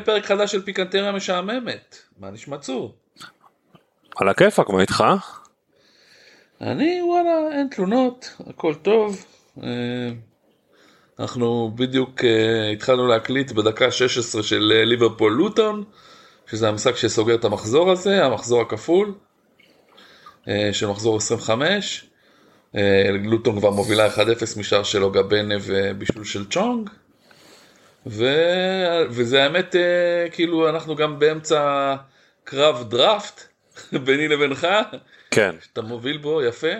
לפרק חדש של פיקנטריה משעממת. מה נשמע צור? על הכיפאק, מה איתך? אני וואלה, אין תלונות, הכל טוב. אה, אנחנו בדיוק אה, התחלנו להקליט בדקה 16 של אה, ליברפול לוטון, שזה המשחק שסוגר את המחזור הזה, המחזור הכפול, של מחזור 25. לוטון כבר מובילה 1-0 משער של אוגה בנה ובישול של צ'ונג. ו... וזה האמת, אה, כאילו אנחנו גם באמצע קרב דראפט ביני לבינך, כן. שאתה מוביל בו יפה,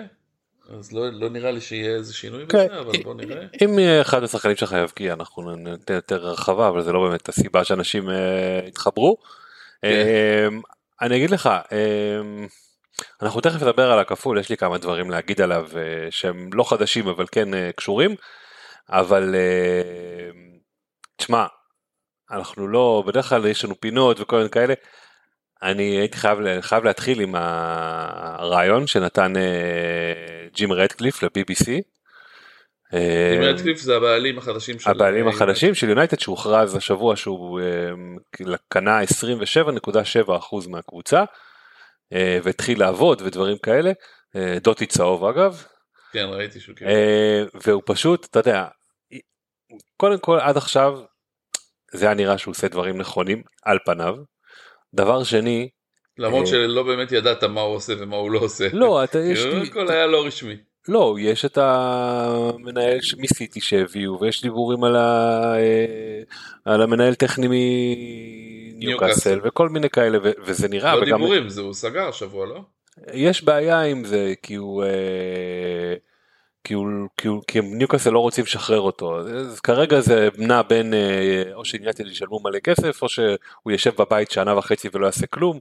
אז לא, לא נראה לי שיהיה איזה שינוי כן. בזה, אבל בוא נראה. אם אחד השחקנים שלך יבקיע אנחנו ניתן יותר הרחבה, אבל זה לא באמת הסיבה שאנשים uh, יתחברו. כן. Uh, אני אגיד לך, uh, אנחנו תכף נדבר על הכפול, יש לי כמה דברים להגיד עליו uh, שהם לא חדשים אבל כן uh, קשורים, אבל... Uh, תשמע, אנחנו לא, בדרך כלל יש לנו פינות וכל מיני כאלה. אני הייתי חייב, חייב להתחיל עם הרעיון שנתן אה, ג'ים רדקליף ל-BBC. אה, ג'ים רדקליף זה הבעלים החדשים של הבעלים החדשים של יונייטד שהוכרז השבוע שהוא אה, קנה 27.7% מהקבוצה והתחיל לעבוד ודברים כאלה. דוטי צהוב אגב. כן ראיתי שהוא כאילו. והוא פשוט אתה יודע קודם כל עד עכשיו זה היה נראה שהוא עושה דברים נכונים על פניו. דבר שני למרות אה, שלא באמת ידעת מה הוא עושה ומה הוא לא עושה. לא, אתה יש לי... הכל היה לא רשמי. לא, יש את המנהל מסיטי שהביאו ויש דיבורים על, ה... אה, על המנהל טכני מניוקאסל וכל מיני כאלה וזה נראה. לא וגם... דיבורים, זה הוא סגר השבוע, לא? יש בעיה עם זה כי הוא... אה... כי, הוא, כי, הוא, כי ניוקאסל לא רוצים לשחרר אותו אז כרגע זה נע בין אה, או שיונייטד ישלמו מלא כסף או שהוא יושב בבית שנה וחצי ולא יעשה כלום.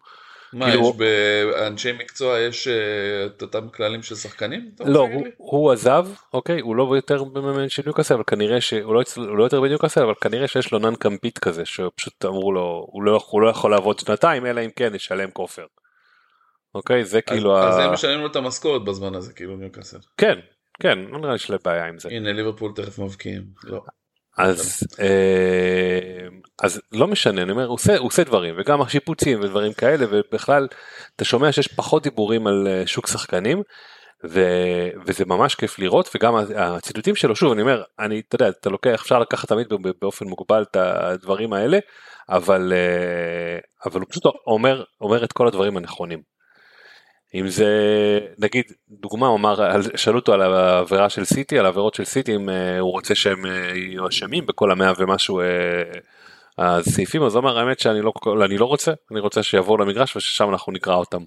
מה כאילו... יש באנשי מקצוע יש אה, את אותם כללים של שחקנים? לא הוא, הוא עזב אוקיי הוא לא יותר במאמן של ניוקאסל אבל כנראה שהוא לא, הוא לא יותר בניוקאסל אבל כנראה שיש לו non-compete כזה שפשוט אמרו לו הוא לא, הוא לא יכול לעבוד שנתיים אלא אם כן ישלם כופר. אוקיי זה כאילו אז ה... הם משלמים לו את המשכורת בזמן הזה כאילו ניוקאסל. כן כן, לא נראה לי שיש בעיה עם זה. הנה ליברפול תכף מבקיעים. לא. אז אה, אז לא משנה אני אומר הוא עושה, הוא עושה דברים וגם השיפוצים ודברים כאלה ובכלל אתה שומע שיש פחות דיבורים על אה, שוק שחקנים ו, וזה ממש כיף לראות וגם הציטוטים שלו שוב אני אומר אני אתה יודע אתה לוקח אפשר לקחת תמיד באופן מוגבל את הדברים האלה אבל אה, אבל הוא פשוט אומר אומר את כל הדברים הנכונים. אם זה נגיד דוגמה הוא אמר שאלו אותו על העבירה של סיטי על העבירות של סיטי אם אה, הוא רוצה שהם אה, יהיו אשמים בכל המאה ומשהו אה, הסעיפים אז הוא אמר האמת שאני לא, אני לא רוצה אני רוצה שיבואו למגרש וששם אנחנו נקרא אותם.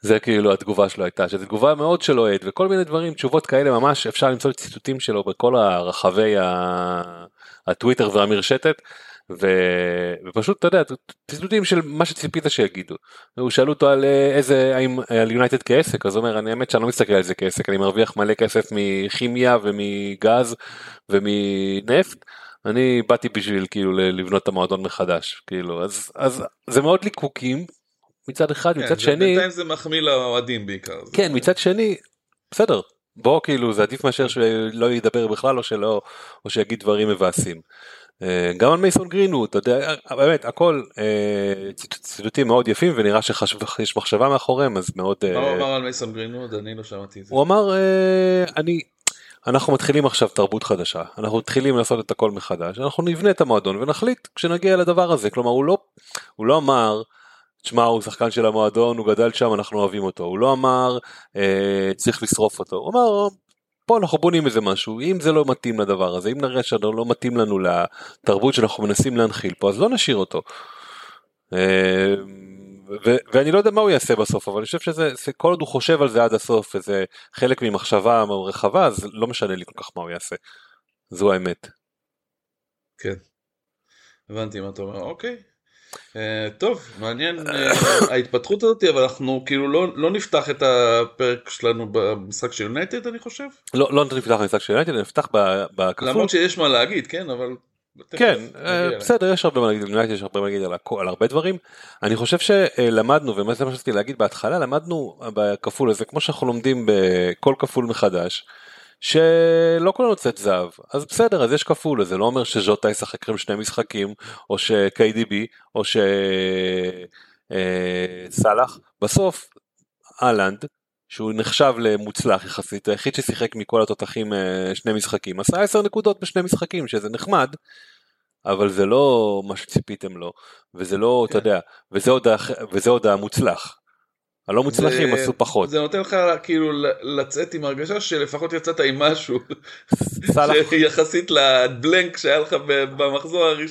זה כאילו התגובה שלו הייתה שזו תגובה מאוד של אוהד וכל מיני דברים תשובות כאלה ממש אפשר למצוא ציטוטים שלו בכל הרחבי הטוויטר והמרשתת ו... ופשוט אתה יודע ציטוטים של מה שציפית שיגידו. שאלו אותו על אה, איזה האם על יונייטד כעסק אז הוא אומר אני האמת שאני לא מסתכל על זה כעסק אני מרוויח מלא כסף מכימיה ומגז ומנפט. אני באתי בשביל כאילו לבנות את המועדון מחדש כאילו אז אז זה מאוד ליקוקים מצד אחד כן, מצד שני בינתיים זה מחמיא לאוהדים בעיקר כן זה... מצד שני בסדר בוא כאילו זה עדיף מאשר שלא ידבר בכלל או שלא או שיגיד דברים מבאסים. אה, גם על מייסון גרינווד, אתה יודע, אה, באמת הכל אה, ציט- ציטוטים מאוד יפים ונראה שיש מחשבה מאחוריהם אז מאוד, מה הוא אה, אמר על מייסון גרינווד? אני לא שמעתי את זה. הוא אמר אה, אני, אנחנו מתחילים עכשיו תרבות חדשה, אנחנו מתחילים לעשות את הכל מחדש, אנחנו נבנה את המועדון ונחליט כשנגיע לדבר הזה, כלומר הוא לא, הוא לא אמר תשמע הוא שחקן של המועדון הוא גדל שם אנחנו אוהבים אותו. הוא לא אמר אה, צריך לשרוף אותו. הוא אמר פה אנחנו בונים איזה משהו אם זה לא מתאים לדבר הזה אם נראה שזה לא מתאים לנו לתרבות שאנחנו מנסים להנחיל פה אז לא נשאיר אותו. אה, ו- ואני לא יודע מה הוא יעשה בסוף אבל אני חושב שזה זה, כל עוד הוא חושב על זה עד הסוף וזה חלק ממחשבה רחבה אז לא משנה לי כל כך מה הוא יעשה. זו האמת. כן. הבנתי מה אתה אומר, אוקיי. אה, טוב, מעניין אה, ההתפתחות הזאת, אבל אנחנו כאילו לא, לא נפתח את הפרק שלנו במשחק של יונייטד, אני חושב. לא לא נפתח במשחק של יונייטד נפתח בכפול. למרות שיש מה להגיד, כן, אבל... כן, אה. בסדר, יש הרבה מה להגיד, ליונייטד יש הרבה מה להגיד על, על הרבה דברים. אני חושב שלמדנו, ומה זה מה שרציתי להגיד בהתחלה, למדנו בכפול הזה, כמו שאנחנו לומדים בכל כפול מחדש, שלא כולנו יוצאת זהב. אז בסדר, אז יש כפול, אז זה לא אומר שז'וטה ישחק עם שני משחקים, או ש-KDB, או שסאלח. בסוף, אהלנד, שהוא נחשב למוצלח יחסית, היחיד ששיחק מכל התותחים אה, שני משחקים, עשה 10 נקודות בשני משחקים, שזה נחמד, אבל זה לא מה שציפיתם לו, וזה לא, אתה כן. יודע, וזה עוד, וזה עוד המוצלח. הלא מוצלחים עשו פחות. זה נותן לך כאילו לצאת עם הרגשה שלפחות יצאת עם משהו. סאלח, שיחסית לבלנק שהיה לך במחזור הראש...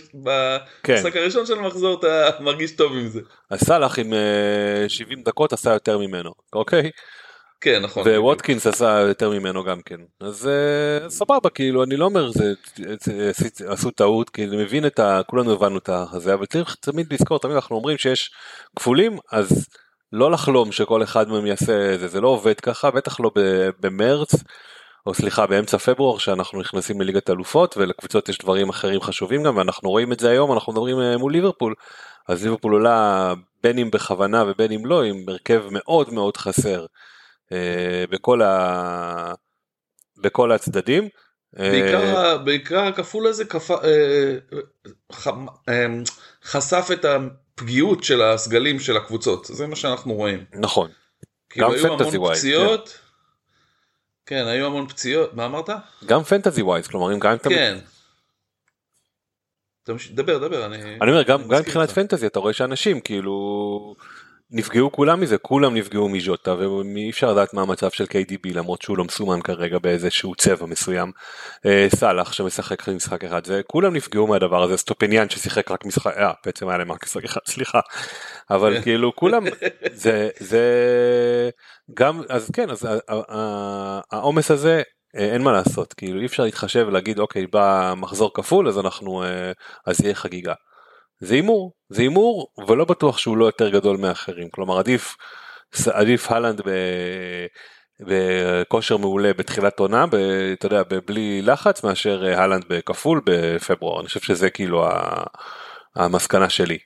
כן, במשחק הראשון של המחזור אתה מרגיש טוב עם זה. אז סאלח עם אה, 70 דקות עשה יותר ממנו, אוקיי? כן נכון. וווטקינס עשה יותר ממנו גם כן. אז אה, סבבה, כאילו, אני לא אומר זה, עשו טעות, כי אני מבין את ה... כולנו הבנו את הזה, אבל צריך תמיד לזכור, תמיד אנחנו אומרים שיש כפולים, אז לא לחלום שכל אחד מהם יעשה זה, זה לא עובד ככה, בטח לא במרץ. או סליחה באמצע פברואר שאנחנו נכנסים לליגת אלופות ולקבוצות יש דברים אחרים חשובים גם ואנחנו רואים את זה היום אנחנו מדברים אה, מול ליברפול אז ליברפול עולה בין אם בכוונה ובין אם לא עם הרכב מאוד מאוד חסר אה, בכל ה... בכל הצדדים. אה, בעיקר, הכפול הזה כפ... אה, חשף את הפגיעות של הסגלים של הקבוצות זה מה שאנחנו רואים. נכון כאילו גם המון wise, פציעות. כן היו המון פציעות מה אמרת? גם פנטזי ווייז כלומר אם גם כן. דבר דבר אני אני אומר גם מבחינת. פנטזי אתה רואה שאנשים כאילו נפגעו כולם מזה כולם נפגעו מז'וטה ואי אפשר לדעת מה המצב של KDB למרות שהוא לא מסומן כרגע באיזשהו צבע מסוים. אה, סאלח שמשחק משחק אחד זה כולם נפגעו מהדבר הזה סטופניאן ששיחק רק משחק אה בעצם היה להם רק משחק אחד סליחה אבל כן. כאילו כולם זה זה גם אז כן אז ה- ה- ה- העומס הזה אה, אין מה לעשות כאילו אי אפשר להתחשב ולהגיד אוקיי בא מחזור כפול אז אנחנו אה, אז יהיה חגיגה. זה הימור זה הימור ולא בטוח שהוא לא יותר גדול מאחרים כלומר עדיף עדיף הלנד ב... בכושר מעולה בתחילת עונה ב... אתה יודע בלי לחץ מאשר אה, הלנד בכפול בפברואר אני חושב שזה כאילו ה... המסקנה שלי.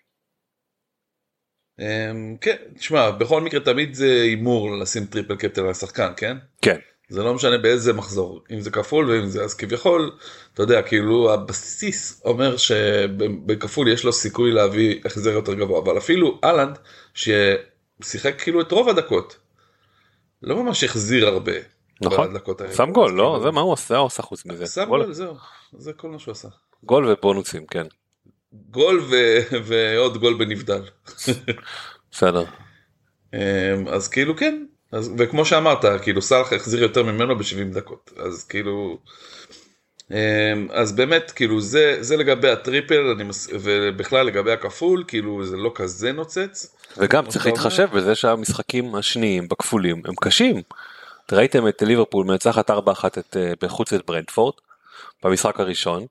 אמ, כן תשמע בכל מקרה תמיד זה הימור לשים triple captain על השחקן כן? כן זה לא משנה באיזה מחזור אם זה כפול ואם זה אז כביכול אתה יודע כאילו הבסיס אומר שבכפול יש לו סיכוי להביא החזר יותר גבוה אבל אפילו אהלנד ששיחק כאילו את רוב הדקות לא ממש החזיר הרבה. נכון. שם גול לא? כאילו, זה מה הוא עשה הוא עשה חוץ מזה. שם גול- זהו. זה כל מה שהוא עשה. גול ובונוסים כן. גול ו- ועוד גול בנבדל. בסדר. אמ, אז כאילו כן אז וכמו שאמרת כאילו סאלח החזיר יותר ממנו ב-70 דקות אז כאילו אמ, אז באמת כאילו זה זה לגבי הטריפל אני מס... ובכלל לגבי הכפול כאילו זה לא כזה נוצץ. וגם צריך שאתה אומר. להתחשב בזה שהמשחקים השניים בכפולים הם קשים. ראיתם את ליברפול מנצחת 4-1 את, אה, בחוץ את ברנדפורד במשחק הראשון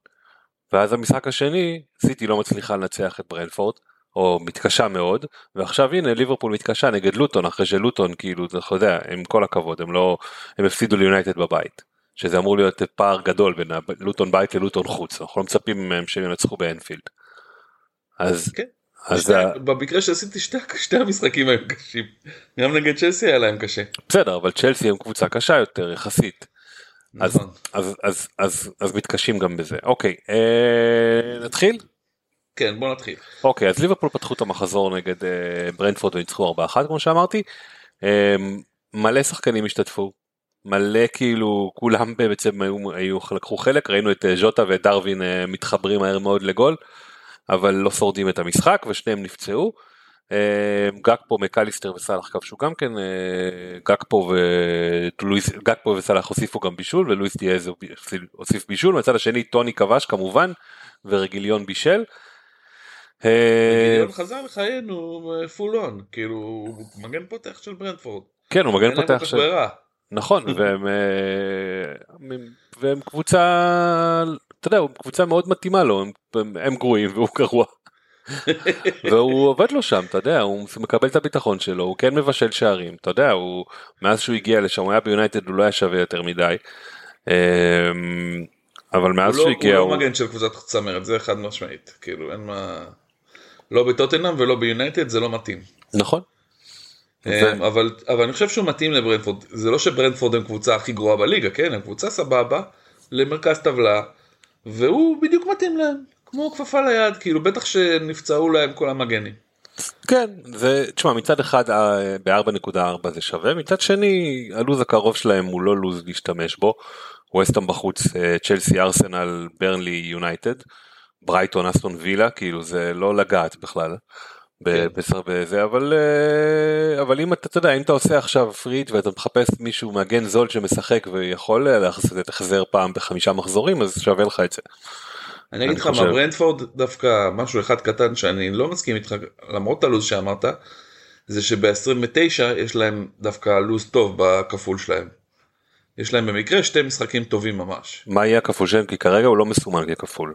ואז המשחק השני סיטי לא מצליחה לנצח את ברנדפורד או מתקשה מאוד ועכשיו הנה ליברפול מתקשה נגד לוטון אחרי שלוטון כאילו אתה יודע עם כל הכבוד הם לא הם הפסידו ליונייטד בבית שזה אמור להיות פער גדול בין לוטון בית ללוטון חוץ אנחנו לא מצפים מהם שהם ינצחו באנפילד. אז כן. אז שתי, ה- במקרה שעשיתי שתי, שתי המשחקים היו קשים גם נגד צ'לסי היה להם קשה. בסדר אבל צ'לסי הם קבוצה קשה יותר יחסית. אז, נכון. אז, אז, אז, אז מתקשים גם בזה. אוקיי, אה, נתחיל? כן, בוא נתחיל. אוקיי, אז ליברפול פתחו את המחזור נגד אה, ברנדפורד וניצחו 4-1 כמו שאמרתי. אה, מלא שחקנים השתתפו. מלא כאילו כולם בעצם היו, היו לקחו חלק ראינו את אה, ז'וטה ואת דרווין אה, מתחברים מהר מאוד לגול אבל לא שורדים את המשחק ושניהם נפצעו. אה, גקפו מקליסטר וסאלח כבשו גם כן אה, גקפו ולואיס גקפו וסאלח הוסיפו גם בישול ולואיס דיאז הוסיף בישול מצד השני טוני כבש כמובן ורגיליון בישל. אה, גיליון חזר לחיינו פול און, כאילו, הוא מגן פותח של ברנדפורד. כן הוא מגן פותח של... ברירה. נכון והם אה, והם קבוצה אתה יודע קבוצה מאוד מתאימה לו הם, הם, הם גרועים והוא גרוע. והוא עובד לו שם אתה יודע הוא מקבל את הביטחון שלו הוא כן מבשל שערים אתה יודע הוא מאז שהוא הגיע לשם הוא היה ביונייטד הוא לא היה שווה יותר מדי. אה, אבל מאז הוא שהוא לא- הגיע הוא לא מגן של קבוצת צמרת, זה חד משמעית. כאילו, אין מה... לא בטוטנאם ולא ביונייטד, זה לא מתאים. נכון אמ, אבל אבל אני חושב שהוא מתאים לברנדפורד זה לא שברנדפורד הם קבוצה הכי גרועה בליגה כן הם קבוצה סבבה למרכז טבלה והוא בדיוק מתאים להם כמו כפפה ליד כאילו בטח שנפצעו להם כל המגנים. כן זה תשמע מצד אחד אה, ב-4.4 זה שווה מצד שני הלו"ז הקרוב שלהם הוא לא לו"ז להשתמש בו. ווסטהאם בחוץ אה, צ'לסי ארסנל ברנלי יונייטד ברייטון אסטון וילה כאילו זה לא לגעת בכלל. כן. בסר- בזה אבל אה, אבל אם אתה אתה יודע אם אתה עושה עכשיו פריט ואתה מחפש מישהו מגן זול שמשחק ויכול לתת החזר פעם בחמישה מחזורים אז שווה לך את זה. אני אגיד לך מה. ברנדפורד דווקא משהו אחד קטן שאני לא מסכים איתך למרות הלו"ז שאמרת זה שב-29 יש להם דווקא לו"ז טוב בכפול שלהם. יש להם במקרה שתי משחקים טובים ממש. מה יהיה הכפול שלהם כי כרגע הוא לא מסומן ככפול.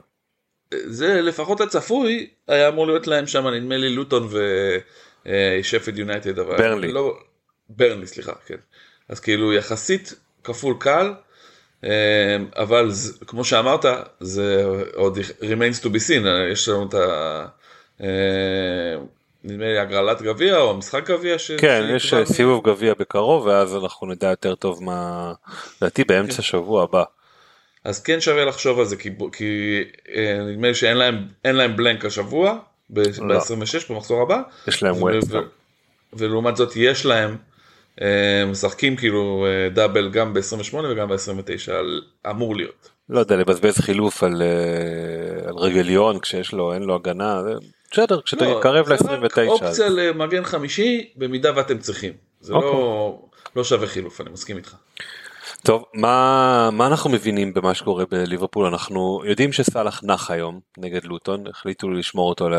זה לפחות הצפוי היה אמור להיות להם שם נדמה לי לוטון ושפד יונייטד אבל ברנלי. לא, ברנלי סליחה כן אז כאילו יחסית כפול קל אה, אבל זה- כמו שאמרת זה עוד remains to be seen יש לנו את ה... אה, נדמה לי הגרלת גביע או משחק גביע ש... כן יש אה, סיבוב גביע בקרוב ואז אנחנו נדע יותר טוב מה לדעתי באמצע שבוע הבא. אז כן שווה לחשוב על זה כי, כי אה, נדמה לי שאין להם אין להם בלנק השבוע ב-26 לא. במחזור הבא יש להם ו- ווילס ו- ולעומת זאת יש להם אה, משחקים כאילו אה, דאבל גם ב-28 וגם ב-29 אמור להיות. לא יודע לבזבז חילוף על אה, על רגליון כשיש לו אין לו הגנה בסדר כשאתה לא, מתקרב זה רק ל-29 אופציה למגן חמישי במידה ואתם צריכים. זה אוקיי. לא, לא שווה חילוף אני מסכים איתך. טוב מה מה אנחנו מבינים במה שקורה בליברפול אנחנו יודעים שסאלח נח היום נגד לוטון החליטו לשמור אותו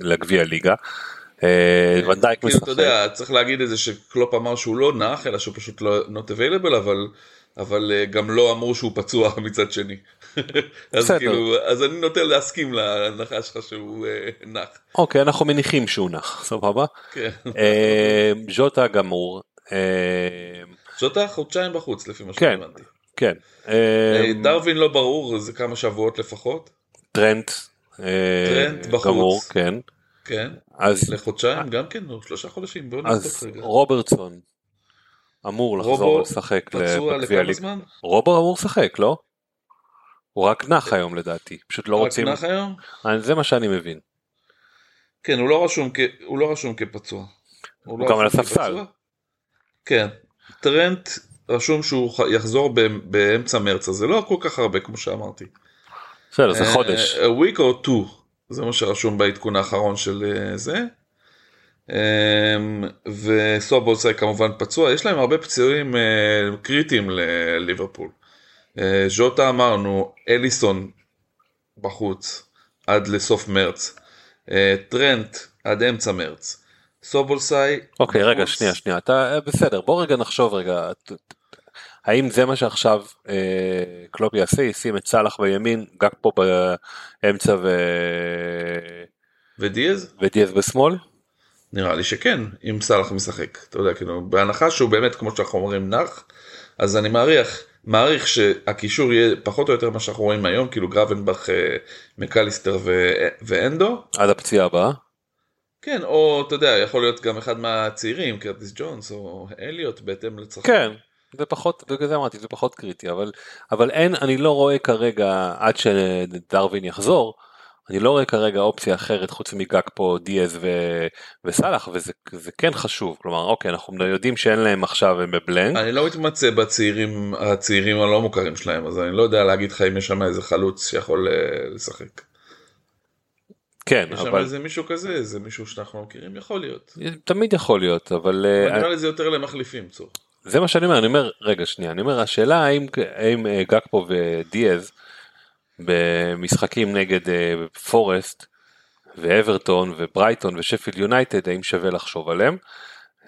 לגביע- ליגה. אה, ונדייק כאילו אתה משחק. יודע צריך להגיד את זה שקלופ אמר שהוא לא נח אלא שהוא פשוט לא not available אבל אבל אה, גם לא אמרו שהוא פצוע מצד שני. אז. כאילו אז אני נוטה להסכים להנחה שלך שהוא אה, נח. אוקיי אנחנו מניחים שהוא נח סבבה. כן. אה, ז'וטה גמור. זאת החודשיים בחוץ לפי מה כן. שהבנתי. כן. אה, אה, דרווין לא ברור זה כמה שבועות לפחות. טרנט. אה, טרנט בחוץ. כן. כן. אז לחודשיים גם כן או שלושה חודשים בוא אז נבדוק רגע. רוברטסון אמור לחזור לשחק בגביע. זמן? רובר אמור לשחק לא? הוא רק נח היום לדעתי פשוט לא רק רוצים נח היום? אה, זה מה שאני מבין כן הוא לא רשום לא כפצוע. הוא לא גם על הספסל. כן. טרנט רשום שהוא יחזור באמצע מרץ אז זה לא כל כך הרבה כמו שאמרתי. בסדר זה חודש A week or two זה מה שרשום בעדכון האחרון של אה, זה. אמ, וסובולסאי כמובן פצוע יש להם הרבה פצועים אה, קריטיים לליברפול. אה, ז'וטה אמרנו אליסון בחוץ עד לסוף מרץ. אה, טרנט עד אמצע מרץ. סובולסאי אוקיי רגע. שנייה שנייה אתה אה, בסדר בוא רגע נחשוב רגע האם זה מה שעכשיו אה, קלופ יעשה ישים את סאלח בימין גג פה באמצע ו... ודיאז? ודיאז בשמאל נראה לי שכן אם סאלח משחק אתה יודע כאילו בהנחה שהוא באמת כמו שאנחנו אומרים נח אז אני מעריך מעריך שהקישור יהיה פחות או יותר מה שאנחנו רואים היום כאילו גרבנבך אה, מקליסטר ו- ואנדו עד הפציעה הבאה כן או אתה יודע יכול להיות גם אחד מהצעירים קרטיס ג'ונס או אליוט בהתאם לצרכים. כן זה פחות, בגלל זה אמרתי, זה פחות קריטי, אבל, אבל אין, אני לא רואה כרגע, עד שדרווין יחזור, אני לא רואה כרגע אופציה אחרת חוץ מגג פה דיאז ו... וסאלח וזה כן חשוב כלומר אוקיי אנחנו יודעים שאין להם עכשיו הם בבלנק. אני לא מתמצא בצעירים הצעירים הלא מוכרים שלהם אז אני לא יודע להגיד לך אם יש שם איזה חלוץ שיכול אה, לשחק. כן יש אבל איזה מישהו כזה איזה מישו שאנחנו מכירים יכול להיות. תמיד יכול להיות אבל אבל אה, נראה לי זה יותר למחליפים צור. זה מה שאני אומר אני אומר רגע שנייה אני אומר השאלה האם האם אה, גקפו ודיאז במשחקים נגד אה, פורסט ואברטון וברייטון ושפיל יונייטד האם שווה לחשוב עליהם.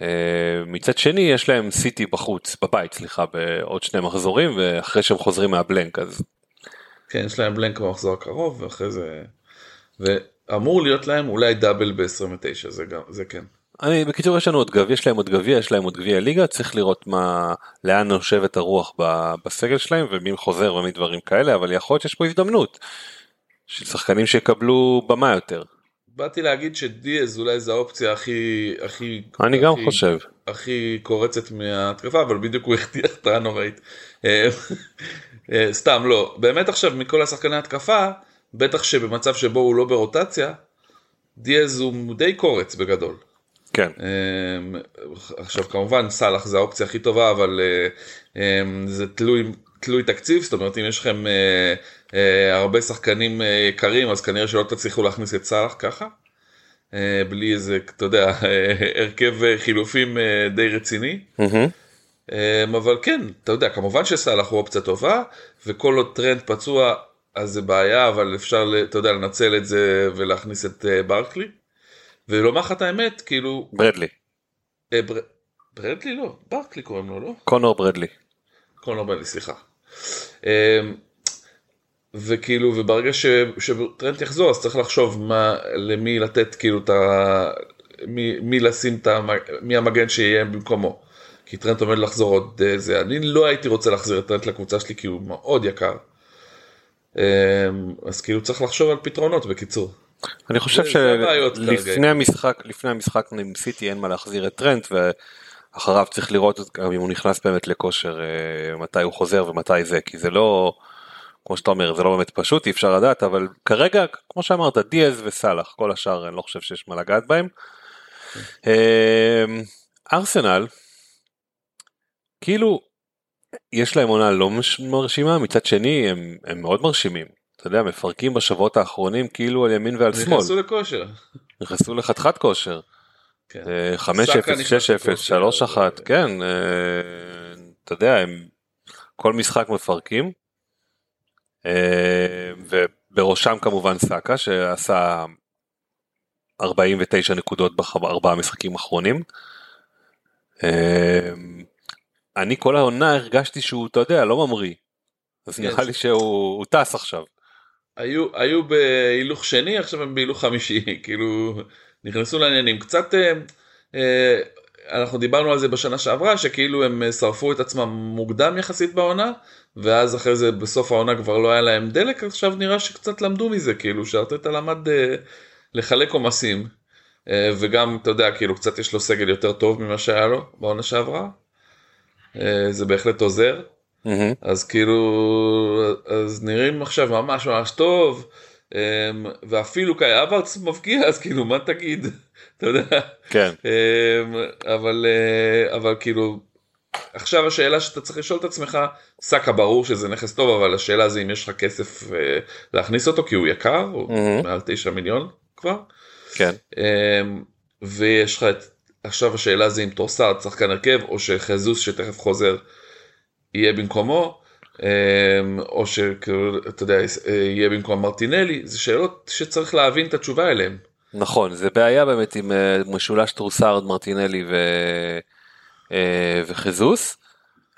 אה, מצד שני יש להם סיטי בחוץ בבית סליחה בעוד שני מחזורים ואחרי שהם חוזרים מהבלנק אז כן יש להם בלנק במחזור הקרוב ואחרי זה. ואמור להיות להם אולי דאבל ב-29 זה גם זה כן. אני בקיצור יש לנו עוד גביע יש להם עוד גביע יש להם עוד גביע ליגה צריך לראות מה לאן נושבת הרוח ב- בסגל שלהם ומי חוזר ומי דברים כאלה אבל יכול להיות שיש פה הזדמנות. של שחקנים שיקבלו במה יותר באתי להגיד שדיאז אולי זה האופציה הכי הכי אני גם הכי- חושב הכי קורצת מההתקפה אבל בדיוק הוא החטיא החטאה נוראית. אה, אה, סתם לא באמת עכשיו מכל השחקני התקפה בטח שבמצב שבו הוא לא ברוטציה דיאז הוא די קורץ בגדול. כן אמ, עכשיו כמובן סאלח זה האופציה הכי טובה אבל אמ, זה תלוי תלוי תקציב זאת אומרת אם יש לכם אה, אה, הרבה שחקנים אה, יקרים אז כנראה שלא תצליחו להכניס את סאלח ככה. בלי איזה אתה יודע הרכב חילופים די רציני. אמ, אבל כן אתה יודע כמובן שסאלח הוא אופציה טובה וכל עוד טרנט פצוע אז זה בעיה אבל אפשר אתה יודע לנצל את זה ולהכניס את אה, ברדלי. ולומר לך את האמת כאילו ברדלי אה, בר... ברדלי לא, ברקלי קוראים לו, לא? קונור ברדלי לו ברדלי, סליחה. אה, וכאילו, וברגע ש... שטרנט יחזור, אז צריך לחשוב מה, למי לתת כאילו את ה... מי, מי לשים את המ... מי המגן שיהיה במקומו. כי טרנט עומד לחזור עוד אה, זה. אני לא הייתי רוצה להחזיר את טרנט לקבוצה שלי כי הוא מאוד יקר. אה, אז כאילו צריך לחשוב על פתרונות בקיצור. אני חושב. שלפני המשחק לפני המשחק עם סיטי אין מה להחזיר את טרנט ואחריו צריך לראות גם אם הוא נכנס באמת לכושר אה, מתי הוא חוזר ומתי זה כי זה לא כמו שאתה אומר זה לא באמת פשוט אי אפשר לדעת אבל כרגע כמו שאמרת דיאז וסאלח כל השאר אני לא חושב שיש מה לגעת בהם. אה, ארסנל כאילו יש להם עונה לא מרשימה מצד שני הם, הם מאוד מרשימים. אתה יודע מפרקים בשבועות האחרונים כאילו על ימין ועל שמאל. נכנסו לכושר. נכנסו לחתיכת כושר. כן. אה, 5-0, סאקה נכנס 6-0, לכושר, 3-1, אה, כן, אה, אתה יודע, הם כל משחק מפרקים. אה, ובראשם כמובן סאקה שעשה 49 נקודות בארבעה משחקים האחרונים. אני כל העונה הרגשתי שהוא, אתה יודע, לא ממריא. אז כן. נראה לי שהוא הוא טס עכשיו. היו, היו בהילוך שני, עכשיו הם בהילוך חמישי, כאילו נכנסו לעניינים. קצת, אה, אה, אנחנו דיברנו על זה בשנה שעברה, שכאילו הם אה, שרפו את עצמם מוקדם יחסית בעונה, ואז אחרי זה בסוף העונה כבר לא היה להם דלק, עכשיו נראה שקצת למדו מזה, כאילו שארטטה למד אה, לחלק עומסים, אה, וגם, אתה יודע, כאילו קצת יש לו סגל יותר טוב ממה שהיה לו בעונה שעברה, זה בהחלט עוזר. אז כאילו, אז נראים עכשיו ממש ממש טוב, אמ, ואפילו קאי אברץ מבקיע, אז כאילו, מה תגיד? אתה יודע, כן, אמ, אבל, אה, אבל כאילו, עכשיו השאלה שאתה צריך לשאול את עצמך, סאקה ברור שזה נכס טוב, אבל השאלה זה אם יש לך כסף אה, להכניס אותו, כי הוא יקר, הוא. מעל 9 מיליון כבר. כן, אמ, ויש לך את, עכשיו השאלה זה אם טרוסארד שחקן הרכב או שז'סוס שתכף חוזר יהיה במקומו אמ, או שכאילו אתה יודע יהיה במקום מרטינלי זה שאלות שצריך להבין את התשובה אליהן. נכון, זה בעיה באמת עם אה, משולש טרוסארד, מרטינלי ו... אה, וז'סוס.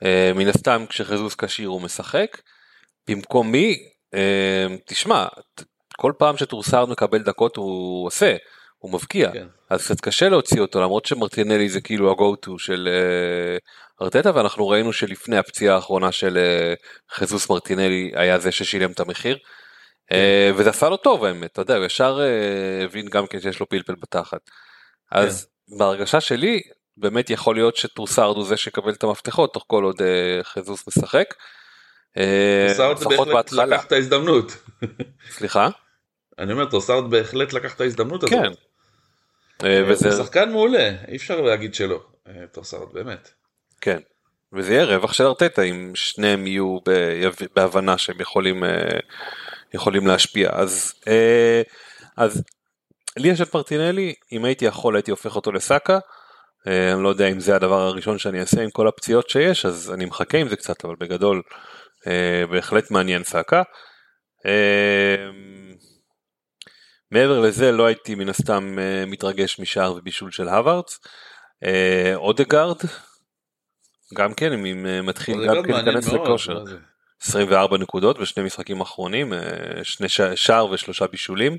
אה, מן הסתם כשחזוס כשיר הוא משחק. במקום מי? אה, תשמע, כל פעם שטרוסארד מקבל דקות הוא עושה, הוא מבקיע. כן. אז קצת קשה להוציא אותו למרות שמרטינלי זה כאילו ה-go to של אה, ארטטה ואנחנו ראינו שלפני הפציעה האחרונה של אה, חזוס מרטינלי היה זה ששילם את המחיר. אה, וזה עשה לו טוב האמת, אתה יודע, הוא ישר אה, הבין גם כן שיש לו פלפל בתחת. אז בהרגשה שלי, באמת יכול להיות שטרוסארד הוא זה שיקבל את המפתחות תוך כל עוד אה, ג'זוס משחק. לפחות בהתחלה. לקח את ההזדמנות. סליחה? אני אומר, טרוסארד בהחלט לקח את ההזדמנות הזאת. כן. אה, הוא וזה, שחקן מעולה, אי אפשר להגיד שלא, אה, טרוסארד, באמת. כן. וזה יהיה רווח של ארטטה אם שניהם יהיו בהבנה שהם יכולים, אה, יכולים להשפיע. אז, אה, אז לי יש את מרטינלי, אם הייתי יכול הייתי הופך אותו לסאקה. אה, אני לא יודע אם זה הדבר הראשון שאני אעשה עם כל הפציעות שיש, אז אני מחכה עם זה קצת, אבל בגדול אה, בהחלט מעניין סאקה. מעבר לזה לא הייתי מן הסתם אה, מתרגש משער ובישול של הווארדס. אה, אודגרד, גם כן, אם אה, מתחיל גם כן להיכנס לכושר. מה זה? 24 נקודות בשני משחקים אחרונים, שני שער ושלושה בישולים.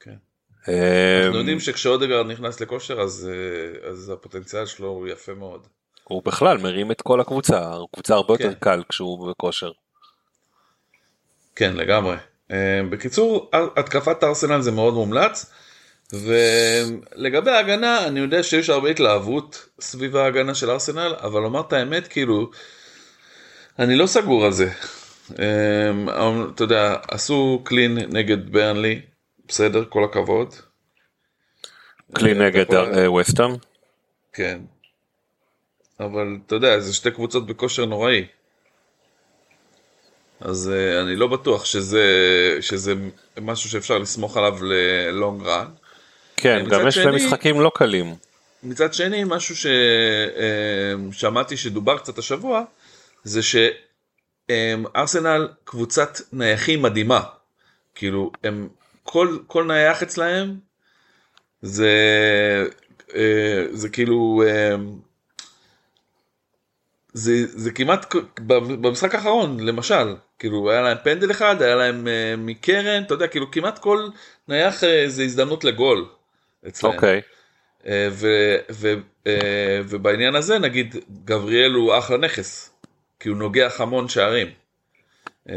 כן. אנחנו יודעים שכשאודגרד נכנס לכושר אז אז הפוטנציאל שלו הוא יפה מאוד. הוא בכלל מרים את כל הקבוצה, הקבוצה הרבה יותר כן. קל כשהוא בכושר. כן לגמרי. אה, בקיצור התקפת ארסנל זה מאוד מומלץ. ולגבי ההגנה אני יודע שיש הרבה התלהבות סביב ההגנה של ארסנל אבל לומר את האמת כאילו אני לא סגור על זה. אה, אתה יודע עשו קלין נגד ברנלי בסדר כל הכבוד. כלי אתה נגד יכול- אה, וסטאם. כן. אבל אתה יודע, זה שתי קבוצות בכושר נוראי. אז uh, אני לא בטוח שזה, שזה משהו שאפשר לסמוך עליו ללונג רן. כן, מצד גם יש להם משחקים לא קלים. מצד שני, משהו ששמעתי שדובר קצת השבוע, זה שארסנל קבוצת נייחים מדהימה. כאילו, הם, כל, כל נייח אצלהם זה, אה, זה כאילו, אה, זה, זה כמעט במשחק האחרון, למשל, כאילו היה להם פנדל אחד, היה להם אה, מקרן, אתה יודע, כאילו כמעט כל נייח אה, זה הזדמנות לגול אצלהם. אוקיי. אה, ו- ו- אה, ובעניין הזה נגיד גבריאל הוא אחלה נכס, כי הוא נוגח המון שערים. אה,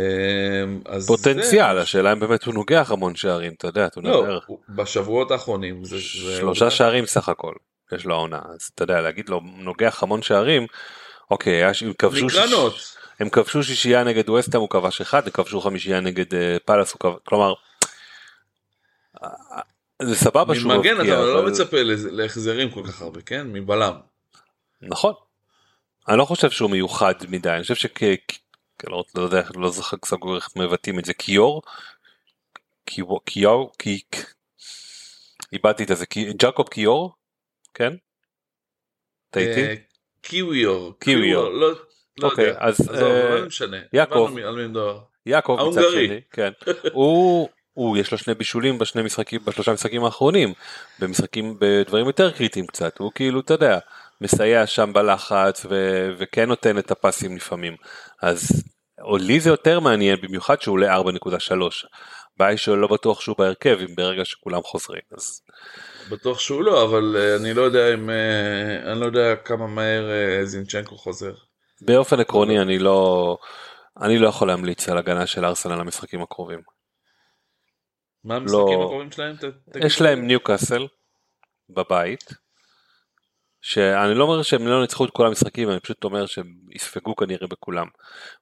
אז פוטנציאל, זה- השאלה אם באמת הוא נוגח המון שערים, אתה יודע, אתה לא. הוא- בשבועות האחרונים זה... זה- שלושה שערים סך הכל, יש לו העונה, אז אתה יודע, להגיד לו נוגח המון שערים, אוקיי, הם כבשו שיש- מקרנות. הם כבשו שישייה נגד ווסטהאם הוא כבש אחד, הם כבשו חמישייה נגד אה, פאלאס, הוא כבש, כלומר, אה, זה סבבה שהוא ממגן אתה מבקיע, לא אבל- מצפה לזה- להחזרים כל כך הרבה, כן? מבלם. נכון. אני לא חושב שהוא מיוחד מדי, אני חושב שכ... לא לא יודע, לא זוכר סגור איך מבטאים את זה, קיור? קיור? קיור? קיק? איבדתי את זה, ג'קוב קיור? כן? אה, קיוויור. קיוויור. לא לא אוקיי, יודע. אז, עזוב, אה, לא משנה. יעקב. יעקב מצד ההונגרי. שני, כן, הוא, הוא יש לו שני בישולים בשני משחקים, בשלושה משחקים האחרונים, במשחקים, בדברים יותר קריטיים קצת, הוא כאילו, אתה יודע, מסייע שם בלחץ ו, וכן נותן את הפסים לפעמים, אז או לי זה יותר מעניין, במיוחד שהוא עולה 4.3, הבעיה היא שלא בטוח שהוא בהרכב, אם ברגע שכולם חוזרים, אז בטוח שהוא לא, אבל אה, אני לא יודע אם... אה, אני לא יודע כמה מהר אה, זינצ'נקו חוזר. באופן עקרוני אני לא, אני לא יכול להמליץ על הגנה של ארסנל למשחקים הקרובים. מה המשחקים לא. הקרובים שלהם? יש. להם ניוקאסל בבית, שאני לא אומר שהם לא ניצחו את כל המשחקים, אני פשוט אומר שהם יספגו כנראה בכולם.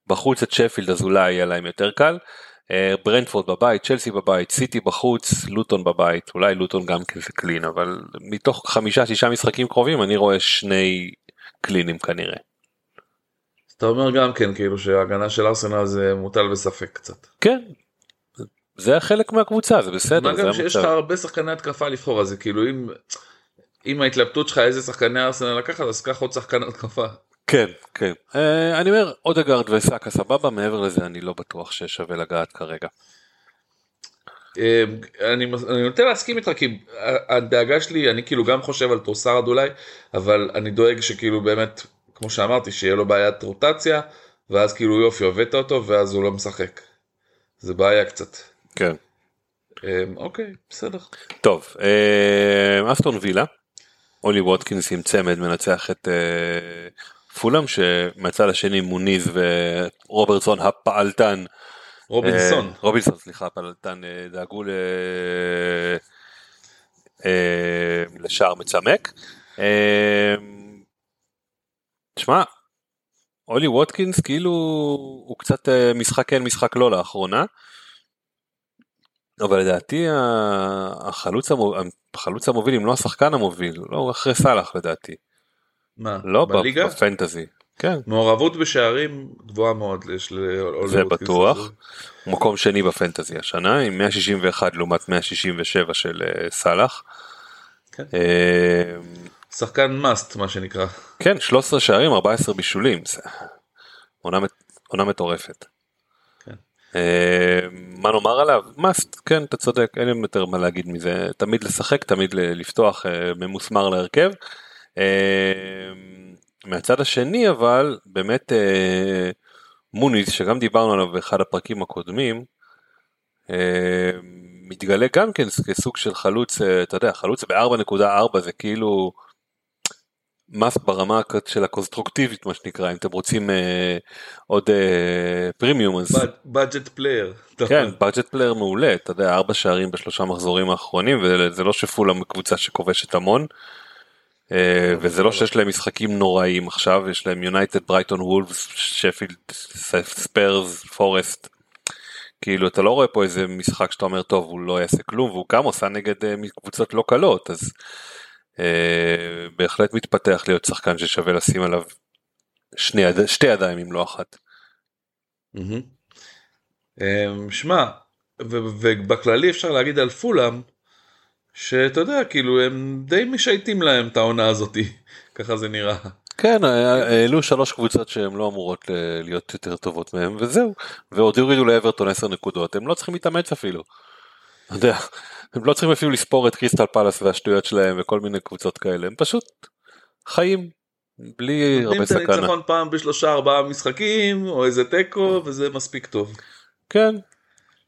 בחוץ את שפילד אז אולי יהיה להם יותר קל. אה, ברנדפורד בבית, צ'לסי בבית, סיטי בחוץ, לוטון בבית, אולי לוטון גם כן זה קלין, אבל מתוך חמישה שישה משחקים קרובים אני רואה שני קלינים כנראה. אתה אומר גם כן, כאילו שההגנה של ארסנל זה מוטל בספק קצת. כן, זה חלק מהקבוצה, זה בסדר, מה גם שיש לך. הרבה שחקני התקפה לבחור, אז זה כאילו אם... אם ההתלבטות שלך איזה שחקני ארסנל לקחת, אז קח עוד שחקן התקפה. כן, כן. אה, אני אומר, אודגרד וסאקה סבבה, מעבר לזה אני לא בטוח ששווה לגעת כרגע. אה, אני, אני נוטה להסכים איתך כי הדאגה שלי אני כאילו גם חושב על טרוסרד אולי אבל אני דואג שכאילו באמת כמו שאמרתי שיהיה לו בעיית רוטציה ואז כאילו יופי הבאת אותו ואז הוא לא משחק. זה בעיה קצת. כן. אה, אוקיי בסדר. טוב, אסטון וילה, אולי ווטקינס עם צמד מנצח את פולאם, שמהצד השני מוניז ורוברטסון הפעלתן, רובינסון. אה, רובינסון סליחה, הפעלתן אה, דאגו ל... אה, לשער מצמק. אה, תשמע, אולי ווטקינס כאילו הוא קצת אה, משחק כן משחק לא לאחרונה. אבל לדעתי החלוץ, המוביל, החלוץ המוביל אם לא השחקן המוביל, לא אחרי סאלח לדעתי. מה? לא בליגה? בפנטזי. כן. מעורבות בשערים גבוהה מאוד יש לאולי זה בטוח. מקום שני בפנטזי השנה עם 161 לעומת 167 של אה, סאלח. כן. אה, שחקן מאסט מה שנקרא. כן 13 שערים 14 בישולים. עונה, עונה מטורפת. כן. אה, מה נאמר עליו? מאסט, כן אתה צודק אין לי יותר מה להגיד מזה תמיד לשחק תמיד לפתוח ממוסמר להרכב. מהצד השני אבל באמת אה, מוניז שגם דיברנו עליו באחד הפרקים הקודמים אה, מתגלה גם כן כסוג של חלוץ אה, אתה יודע חלוץ ב-4.4 זה כאילו must ברמה של הקונסטרוקטיבית מה שנקרא אם אתם רוצים אה, עוד אה, פרימיום אז budget player כן budget player מעולה אתה יודע ארבע שערים בשלושה מחזורים האחרונים וזה לא שפולה קבוצה שכובשת המון. אה, וזה לא שיש להם משחקים נוראים עכשיו יש להם יונייטד ברייטון וולפס שפילד ספרס פורסט כאילו אתה לא רואה פה איזה משחק שאתה אומר טוב הוא לא יעשה כלום והוא גם עושה נגד אה, קבוצות לא קלות אז אה, בהחלט מתפתח להיות שחקן ששווה לשים עליו שני, שתי ידיים אם לא אחת. שמע ובכללי אפשר להגיד על פולאם שאתה יודע, כאילו הם די משייטים להם את העונה הזאתי, ככה זה נראה. כן, העלו שלוש קבוצות שהן לא אמורות להיות יותר טובות מהם וזהו, ועוד יורידו לאברטון 10 נקודות, הם לא צריכים להתאמץ אפילו. אתה יודע, הם לא צריכים אפילו לספור את קריסטל פלאס והשטויות שלהם וכל מיני קבוצות כאלה, הם פשוט חיים בלי הרבה סכנה. נותנים את הניצחון פעם בשלושה ארבעה משחקים או איזה תיקו וזה מספיק טוב. כן,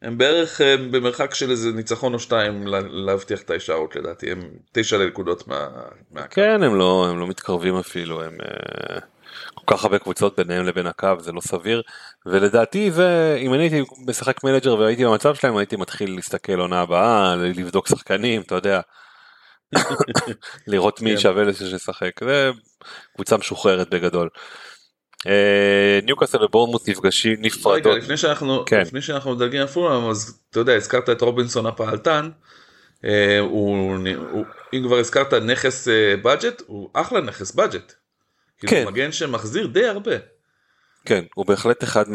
הם בערך הם אה, במרחק של איזה ניצחון או שתיים להבטיח את ההישארות לדעתי הם תשע נקודות מה... מהקו. כן הם לא הם לא מתקרבים אפילו הם uh, כל כך הרבה קבוצות ביניהם לבין הקו זה לא סביר ולדעתי זה אם אני הייתי משחק manager והייתי במצב שלהם הייתי מתחיל להסתכל עונה הבאה לבדוק שחקנים אתה יודע. לראות מי כן. שווה לשחק זה קבוצה משוחררת בגדול. אה, ניוקאסל ובורמוס נפגשים נפרדות. רגע, לפני שאנחנו, כן. לפני שאנחנו מדלגים פולאם אז אתה יודע הזכרת את רובינסון הפעלתן. אה, הוא, הוא, אם כבר הזכרת נכס בדג'ט הוא אחלה נכס בדג'ט. כאילו, כן. מגן שמחזיר די הרבה. כן הוא בהחלט אחד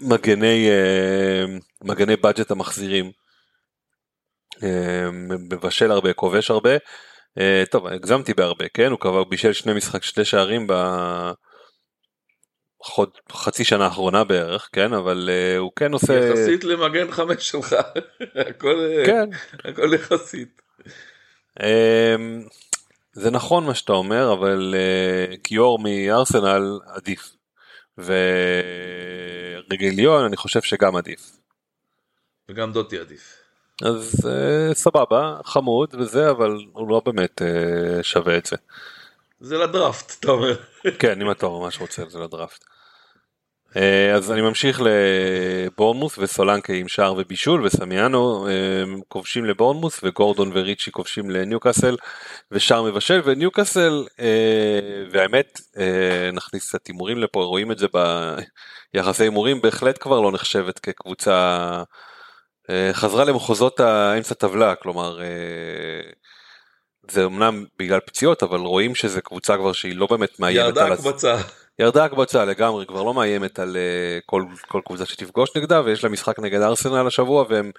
מהמגני אה, מגני בדג'ט המחזירים. מבשל הרבה כובש הרבה. Uh, טוב הגזמתי בהרבה כן הוא כבר בישל שני משחק שני שערים בחצי שנה האחרונה בערך כן אבל uh, הוא כן עושה יחסית למגן חמש שלך הכל אה, כן הכל יחסית. Uh, זה נכון מה שאתה אומר אבל קיור מארסנל עדיף ורגליון אני חושב שגם עדיף. וגם דוטי עדיף. אז uh, סבבה, חמוד וזה, אבל הוא לא באמת uh, שווה את זה. זה לדראפט, אתה אומר. כן, אם אתה ממש רוצה, זה לדראפט. Uh, אז אני ממשיך לבורנמוס וסולנקה עם שער ובישול וסמיאנו uh, כובשים לבורנמוס וגורדון וריצ'י כובשים לניוקאסל ושער מבשל וניוקאסל uh, והאמת uh, נכניס קצת הימורים לפה רואים את זה ביחסי הימורים בהחלט כבר לא נחשבת כקבוצה חזרה למחוזות האמצע טבלה, כלומר אה, זה אמנם בגלל פציעות אבל רואים שזה קבוצה כבר שהיא לא באמת מאיימת ירדה על... הקבוצה. ירדה הקבוצה לגמרי, כבר לא מאיימת על אה, כל, כל קבוצה שתפגוש נגדה ויש לה משחק נגד ארסנל השבוע והם,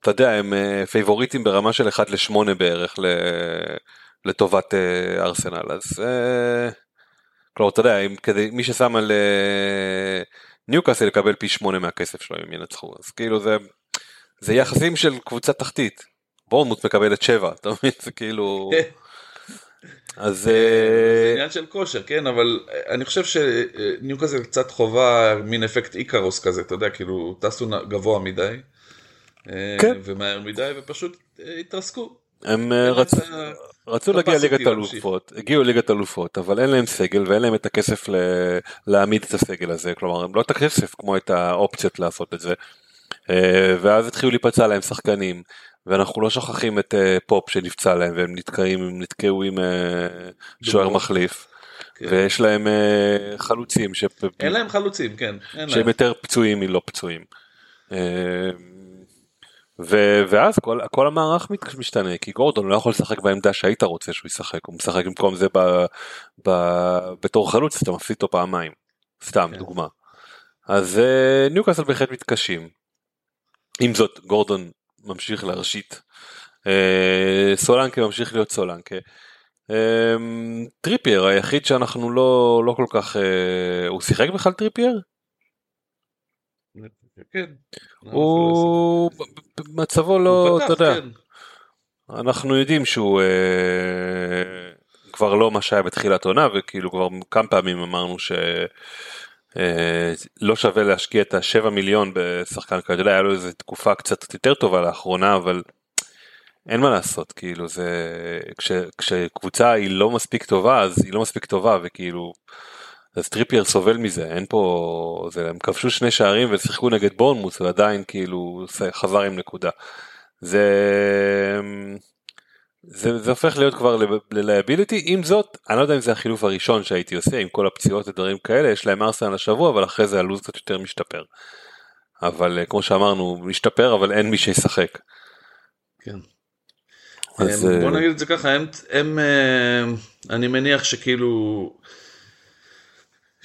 אתה יודע, הם פייבוריטים ברמה של 1 ל-8 בערך לטובת ארסנל, אז כלומר אתה יודע, אם כדי, מי ששם על ניוקאסל יקבל פי 8 מהכסף שלו אם ינצחו, אז כאילו זה זה יחסים של קבוצה תחתית. בורנמוט מקבלת שבע, אתה מבין? זה כאילו... אז זה אה, עניין של כושר כן אבל אני חושב שניוקאסל קצת חובה מין אפקט איקרוס כזה אתה יודע כאילו טסו גבוה מדי אה, כן. ומהר מדי ופשוט אה, התרסקו. הם רצו, רצו להגיע ליגת אלופות, הגיעו ליגת אלופות, אבל אין להם סגל ואין להם את הכסף ל... להעמיד את הסגל הזה, כלומר הם לא את הכסף כמו את האופציות לעשות את זה, אה, ואז התחילו להיפצע להם שחקנים, ואנחנו לא שוכחים את אה, פופ שנפצע להם והם נתקעים, הם נתקעו עם אה, שוער. מחליף. כן. ויש להם אה, חלוצים ש... אין להם חלוצים, כן. שהם. יותר פצועים מלא פצועים. אה, ו- ואז כל, כל המערך משתנה כי גורדון לא יכול לשחק בעמדה שהיית רוצה שהוא ישחק הוא משחק במקום זה ב, ב, בתור חלוץ אתה מפסיד אותו פעמיים סתם כן. דוגמה. אז אה, ניוקאסל בהחלט מתקשים. עם זאת גורדון ממשיך להרשים. אה, סולנקה ממשיך להיות סולנקה. אה, טריפייר היחיד שאנחנו לא לא כל כך אה, הוא שיחק בכלל טריפייר? כן. הוא מצבו לא, אתה יודע, כן. אנחנו יודעים שהוא כבר לא מה שהיה בתחילת עונה וכאילו כבר כמה פעמים אמרנו ש... אה, לא שווה להשקיע את השבע מיליון בשחקן כזה, אתה יודע, היה לו איזה תקופה קצת יותר טובה לאחרונה אבל אין מה לעשות כאילו זה כש, כשקבוצה היא לא מספיק טובה אז היא לא מספיק טובה וכאילו אז טריפייר סובל מזה אין פה זה הם כבשו שני שערים ושיחקו נגד בורנמות' ועדיין כאילו חזר עם נקודה. זה זה, זה הופך להיות כבר ל liability עם זאת אני לא יודע אם זה החילוף הראשון שהייתי עושה עם כל הפציעות ודברים כאלה יש להם ארסנל השבוע אבל אחרי זה הלו"ז קצת יותר משתפר. אבל אה, כמו שאמרנו משתפר אבל אין מי שישחק. כן. אז, הם- בוא אה, נגיד את זה ככה, הם, הם, אה, אני מניח שכאילו,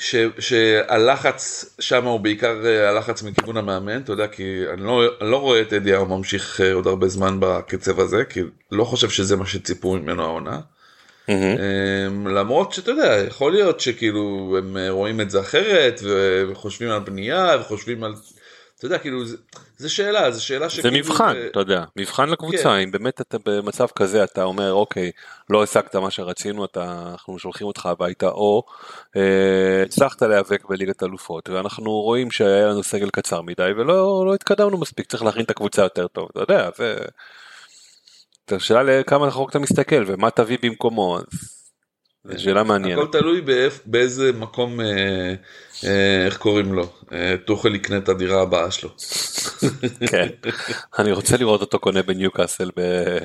ש, שהלחץ שם הוא בעיקר אה, הלחץ מכיוון המאמן, אתה יודע, כי אני לא, אני לא רואה את אדיהו ממשיך אה, עוד הרבה זמן בקצב הזה, כי לא חושב שזה מה שציפו ממנו העונה. אמ, למרות שאתה יודע, יכול להיות שכאילו הם אה, רואים את זה אחרת וחושבים על בנייה וחושבים על, אתה יודע, כאילו, זה, זה שאלה, זה שאלה זה שכאילו... מבחן, אה, אתה יודע, מבחן לקבוצה, כן. אם באמת אתה במצב כזה אתה אומר אוקיי, לא השגת מה שרצינו, אתה, אנחנו שולחים אותך הביתה, או אה, הצלחת להיאבק בליגת אלופות, ואנחנו רואים שהיה לנו סגל קצר מדי ולא לא התקדמנו מספיק, צריך להכין את הקבוצה יותר טוב, אתה יודע, זה... זה שאלה לכמה רחוק אתה מסתכל ומה תביא במקומו, אז זו שאלה מעניינת. הכל תלוי באיפ, באיזה מקום, אה, אה, איך קוראים לו, אה, טוחל יקנה את הדירה הבאה שלו. כן. אני רוצה לראות אותו קונה בניוקאסל ב-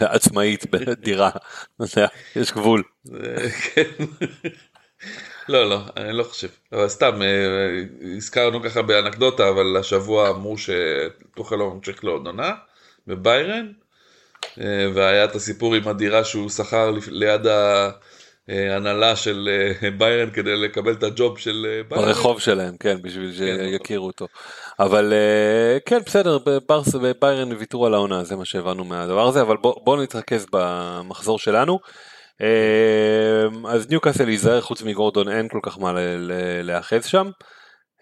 בעצמאית בדירה, יש גבול. כן. לא, לא, אני לא חושב. אבל סתם, אה, הזכרנו ככה באנקדוטה, אבל השבוע אמרו שטוחל לא ממשיך לעוד עונה בביירן, אה, והיה את הסיפור עם הדירה שהוא שכר ליד ההנהלה של אה, ביירן כדי לקבל את הג'וב של אה, ביירן. ברחוב שלהם, כן, בשביל שיכירו אותו. אבל אה, כן, בסדר, ברס וביירן ויתרו על העונה, זה מה שהבנו מהדבר הזה, אבל בוא- בואו נתרכז במחזור שלנו. אה, אז ניוקאסל להיזהר, חוץ מגורדון אין כל כך מה להיאחז שם.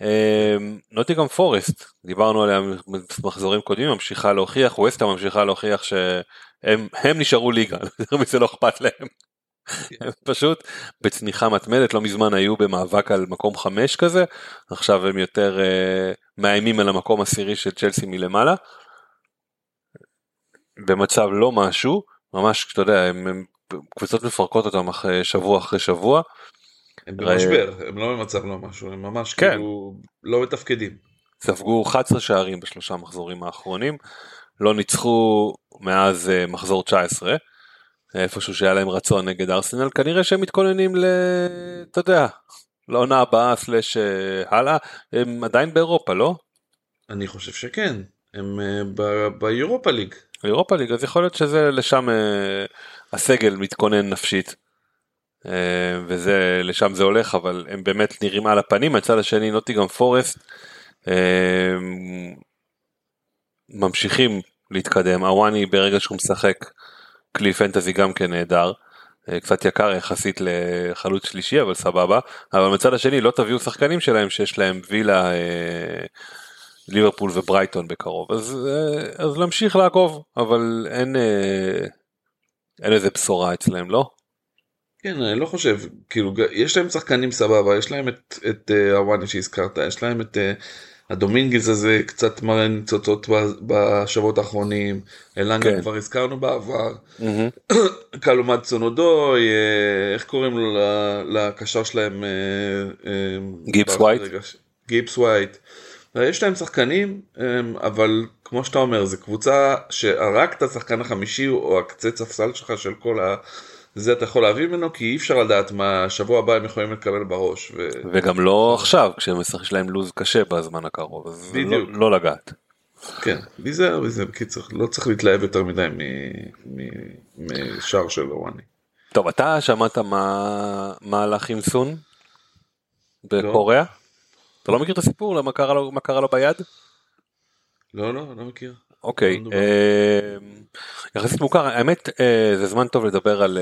אה, נוטיגרם פורסט, דיברנו עליה במחזורים קודמים, ממשיכה להוכיח, ווסטה ממשיכה להוכיח שהם הם נשארו ליגה, יותר מזה לא אכפת להם. הם פשוט בצניחה מתמדת, לא מזמן היו במאבק על מקום חמש כזה, עכשיו הם יותר uh, מאיימים על המקום עשירי של צ'לסי מלמעלה. במצב לא משהו, ממש, אתה יודע, הם, הם קבוצות מפרקות אותם אחרי שבוע אחרי שבוע. הם במשבר, הם לא במצב לא משהו, הם ממש כן. כאילו לא מתפקדים. ספגו 11 שערים בשלושה מחזורים האחרונים, לא ניצחו מאז uh, מחזור 19, איפשהו שהיה להם רצון נגד ארסנל, כנראה שהם מתכוננים ל... אתה יודע, לעונה הבאה סלאש אה, הלאה, הם עדיין באירופה, לא? אני חושב שכן, הם באירופה ליג. אירופה ליג, אז יכול להיות שזה לשם אה, הסגל מתכונן נפשית. אה, וזה לשם זה הולך אבל הם באמת נראים על הפנים מהצד השני נוטיגם פורסט אה, ממשיכים להתקדם הוואני ברגע שהוא משחק כלי פנטזי גם כן נהדר. אה, קצת יקר יחסית לחלוץ שלישי אבל סבבה. אבל מצד השני לא תביאו שחקנים שלהם שיש להם וילה אה, ליברפול וברייטון בקרוב. אז אה, אז להמשיך לעקוב אבל אין אין איזה בשורה אצלם לא? כן, אני לא חושב, כאילו, יש להם שחקנים סבבה, יש להם את, את הוואני שהזכרת, יש להם את הדומינגיז הזה, קצת מראה ניצוצות בשבועות האחרונים, אלנגה כן. כבר הזכרנו בעבר, מהמם. קלומד צונודוי, אה, איך קוראים לו לקשר שלהם? אה, אה, גיבס ווייט? גיבס ווייט. יש להם שחקנים, אבל כמו שאתה אומר, זו קבוצה שרק את השחקן החמישי או הקצה ספסל שלך של כל ה... זה אתה יכול להביא ממנו, כי אי אפשר לדעת מה שבוע הבא הם יכולים לקבל בראש. ו... וגם לא עכשיו, כשהם יש להם לוז קשה בזמן הקרוב, אז לא, בדיוק. לא לגעת. כן, להיזהר מזה, בקיצר, לא צריך להתלהב יותר מדי מ- מ- משער של וואני. טוב, אתה שמעת מה מה הלך עם סון בקוריאה? אתה לא מכיר את הסיפור? מה קרה לו- מה קרה לו ביד? לא, לא, לא מכיר. אוקיי, לא. אה, יחסית מוכר, האמת אה, זה זמן טוב לדבר על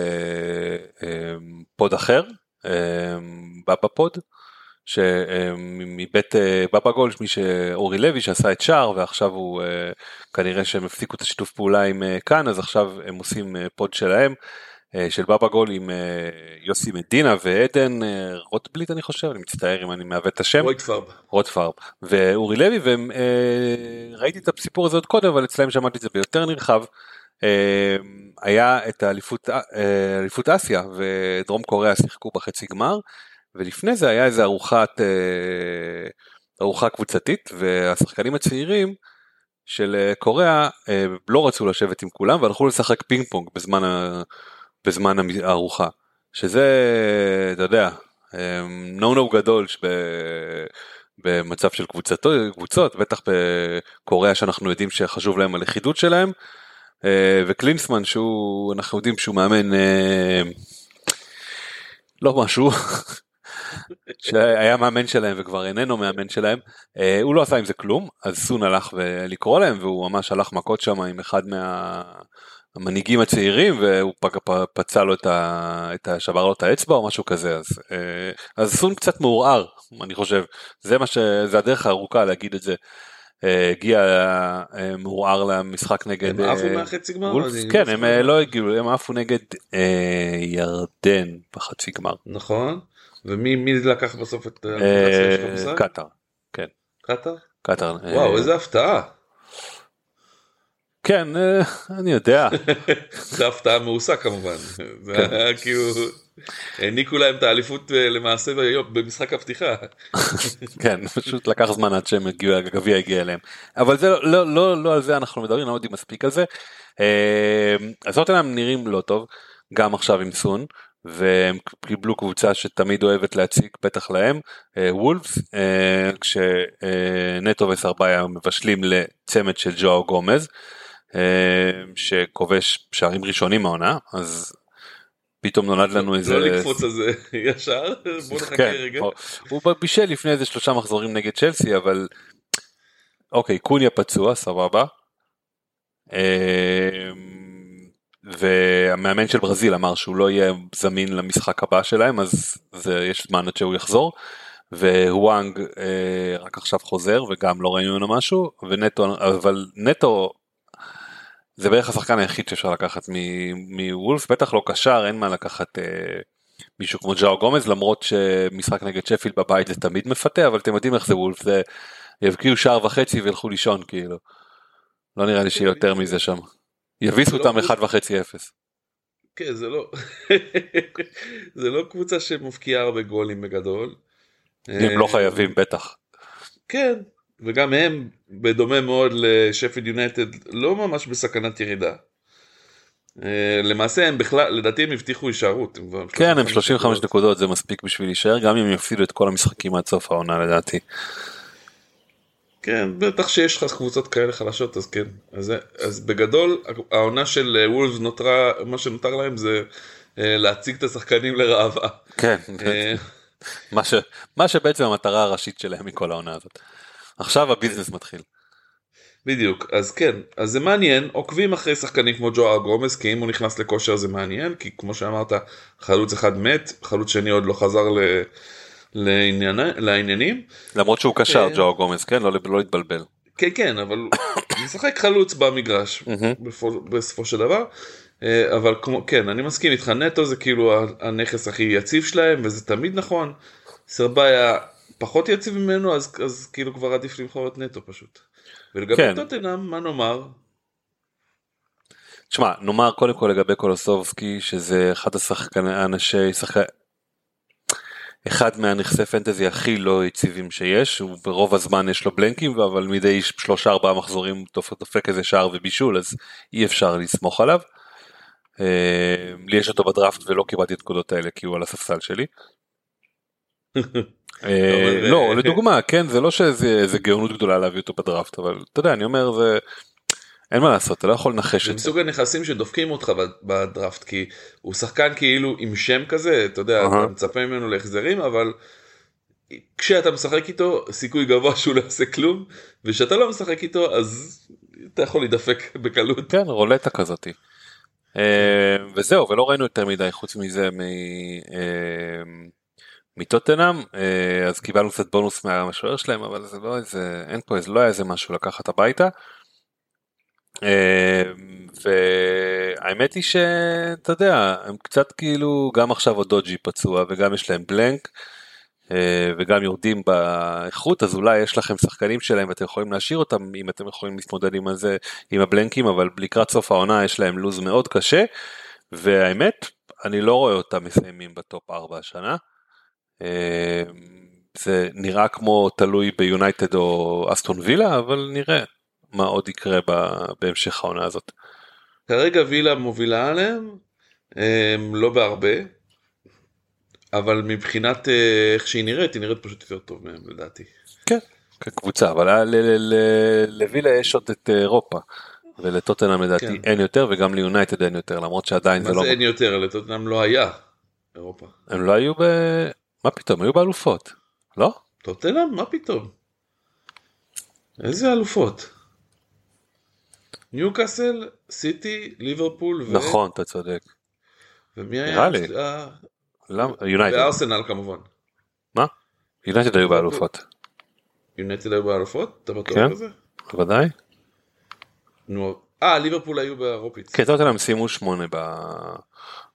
אה, פוד אחר, בבא פוד, שמבית בבא גולש, מי שאורי לוי שעשה את שער ועכשיו הוא אה, כנראה שהם הפסיקו את השיתוף פעולה עם כאן אז עכשיו הם עושים פוד שלהם. אה, של בבא גול עם אה, יוסי מדינה ועדן אה, רוטבליט אני חושב, אני מצטער אם אני מעוות את השם. רויט פרב. רוטפארב ואורי לוי וראיתי את הסיפור הזה עוד קודם אבל אצלם שמעתי את זה ביותר נרחב. היה את האליפות אליפות אסיה ודרום קוריאה שיחקו בחצי גמר ולפני זה היה איזה ארוחת ארוחה קבוצתית והשחקנים הצעירים של אה, קוריאה אה, לא רצו לשבת עם כולם והלכו לשחק פינג פונג בזמן בזמן הארוחה. שזה אתה יודע נו נו גדול שב... במצב של קבוצתו, קבוצות, בטח בקוריאה שאנחנו יודעים שחשוב להם הלכידות שלהם, אה, וקלינסמן שהוא, אנחנו יודעים שהוא מאמן אה, לא משהו, שהיה מאמן שלהם וכבר איננו מאמן שלהם, אה, הוא לא עשה עם זה כלום, אז סון הלך לקרוא להם והוא ממש הלך מכות שם עם אחד מה... המנהיגים הצעירים והוא פצע לו את ה... את ה... שבר לו את האצבע או משהו כזה אז אה, אז סון קצת מעורער אני חושב זה מה ש... זה הדרך הארוכה להגיד את זה. אה, הגיע אה, מעורער למשחק נגד הם עפו מהחצי גמר? כן הם לא הגיעו הם עפו נגד ירדן בחצי גמר. נכון. ומי מי לקח בסוף את? קטאר כן קטאר? קטאר וואו איזה הפתעה. כן אה, אני יודע זה הפתעה מעושה כמובן. זה היה כאילו העניקו להם את האליפות אה, למעשה במשחק הפתיחה. כן, פשוט לקח זמן עד שהם הגיעו, הגביע הגיע אליהם. אבל זה לא, לא, לא, לא על זה אנחנו מדברים, לא יודעים מספיק על זה. אז טוטנאם נראים לא טוב, גם עכשיו עם סון, והם קיבלו קבוצה שתמיד אוהבת להציג, בטח להם, אה, וולפס, כשנטו וסרבאיה מבשלים לצמד של ג'ואו גומז, שכובש שערים ראשונים מהעונה, אז פתאום נולד לנו איזה... לא לקפוץ על זה ישר. בוא נחכה כן, רגע. הוא- הוא בישל לפני איזה שלושה מחזורים נגד צ'לסי אבל אוקיי קוניה פצוע סבבה. אמ, והמאמן של ברזיל אמר שהוא לא יהיה זמין למשחק הבא שלהם אז זה יש זמן עד שהוא יחזור. והוואנג אה, רק עכשיו חוזר וגם לא ראינו ממנו משהו ונטו אבל נטו זה בערך השחקן היחיד שאפשר לקחת מוולף בטח לא קשר אין מה לקחת אה, מישהו כמו ג'או גומז למרות שמשחק נגד שפילד בבית זה תמיד מפתה אבל אתם יודעים איך זה וולף זה יבקיעו שער וחצי וילכו לישון כאילו. לא נראה לי שיהיה יותר מזה שם. יביסו לא אותם וולף. 1 וחצי 0. כן זה לא זה לא קבוצה שמבקיעה הרבה גולים בגדול. הם לא אה, חייבים בטח. כן וגם הם בדומה מאוד לשפילד יונייטד לא ממש בסכנת ירידה. אה, למעשה הם בכלל לדעתי הם הבטיחו הישארות. הם כן הם 35 נקודות זה מספיק בשביל להישאר גם אם יפסידו את כל המשחקים עד סוף העונה לדעתי. כן בטח שיש לך קבוצות כאלה חלשות אז כן אז, אז בגדול העונה של אה, וולפס נותרה מה שנותר להם זה אה, להציג את השחקנים לראווה. כן. מה, ש... מה שבעצם המטרה הראשית שלהם מכל העונה הזאת. עכשיו הביזנס מתחיל. בדיוק אז כן אז זה מעניין עוקבים אחרי שחקנים כמו ג'ואר גומז כי אם הוא נכנס לכושר זה מעניין כי כמו שאמרת חלוץ אחד מת חלוץ שני עוד לא חזר ל... לעניין... לעניינים למרות שהוא קשר כן. ג'ו גומז כן לא, לא להתבלבל. כן כן אבל משחק חלוץ במגרש בסופו של דבר אה, אבל כמו כן אני מסכים איתך נטו זה כאילו הנכס הכי יציב שלהם וזה תמיד נכון. סרבאיה פחות יציב ממנו אז אז כאילו כבר עדיף למכור את נטו פשוט. ולגבי כן. טוטנאם מה נאמר תשמע נאמר קודם כל לגבי קולוסובסקי שזה אחד השחקני האנשי שחק... אחד מהנכסי פנטזי הכי לא יציבים שיש, הוא ברוב הזמן יש לו בלנקים, אבל מדי שלושה ארבעה מחזורים דופק איזה שער ובישול, אז אי אפשר לסמוך עליו. אה, לי יש אותו בדראפט ולא קיבלתי את הנקודות האלה כי הוא על הספסל שלי. אה, לא, אה, לדוגמה, כן, זה לא שזה גאונות גדולה להביא אותו בדראפט, אבל אתה יודע, אני אומר, זה... אין מה לעשות, אתה לא יכול לנחש זה את זה. מסוג הנכסים שדופקים אותך בדראפט כי הוא שחקן כאילו עם שם כזה אתה יודע. אתה מצפה ממנו להחזרים אבל כשאתה משחק איתו סיכוי גבוה שהוא לא יעשה כלום וכשאתה לא משחק איתו אז אתה יכול להידפק בקלות. כן, רולטה כזאתי. אה, וזהו, ולא ראינו יותר מדי חוץ מזה מ... אה, מטוטנאם, אה, אז קיבלנו קצת בונוס מהמשוער שלהם, אבל זה לא איזה, אין פה איזה, לא היה איזה משהו לקחת הביתה. אה, והאמת היא שאתה יודע, הם קצת כאילו, גם עכשיו עוד דוג'י פצוע וגם יש להם בלנק. אה, וגם יורדים באיכות אז אולי יש לכם שחקנים שלהם ואתם יכולים להשאיר אותם אם אתם יכולים להתמודד עם זה עם הבלנקים אבל לקראת סוף העונה יש להם לוז מאוד קשה והאמת אני לא רואה אותם מסיימים בטופ 4 השנה. אה, זה נראה כמו תלוי ביונייטד או אסטון וילה אבל נראה מה עוד יקרה בהמשך העונה הזאת. כרגע וילה מובילה עליהם הם, לא בהרבה. אבל מבחינת אה, איך שהיא נראית היא נראית פשוט יותר טוב מהם לדעתי. כן, כקבוצה אבל לווילה יש עוד את אירופה. ולטוטנאם לדעתי כן. אין יותר וגם ליונייטד אין יותר למרות שעדיין מה זה לא זה אין יותר לטוטנאם לא היה אירופה. הם לא היו ב... מה פתאום היו באלופות לא? טוטנאם? מה פתאום? איזה אלופות? ניוקאסל, סיטי, ליברפול ו... נכון אתה צודק. ומי היה? נראה לי. אה? יונייטד. וארסנל כמובן. מה? יונייטד היו באלופות. יונייטד היו באלופות? אתה בטוח כן. בזה? בוודאי. נו, אה ליברפול היו באירופית. כן טוטנאם סיימו שמונה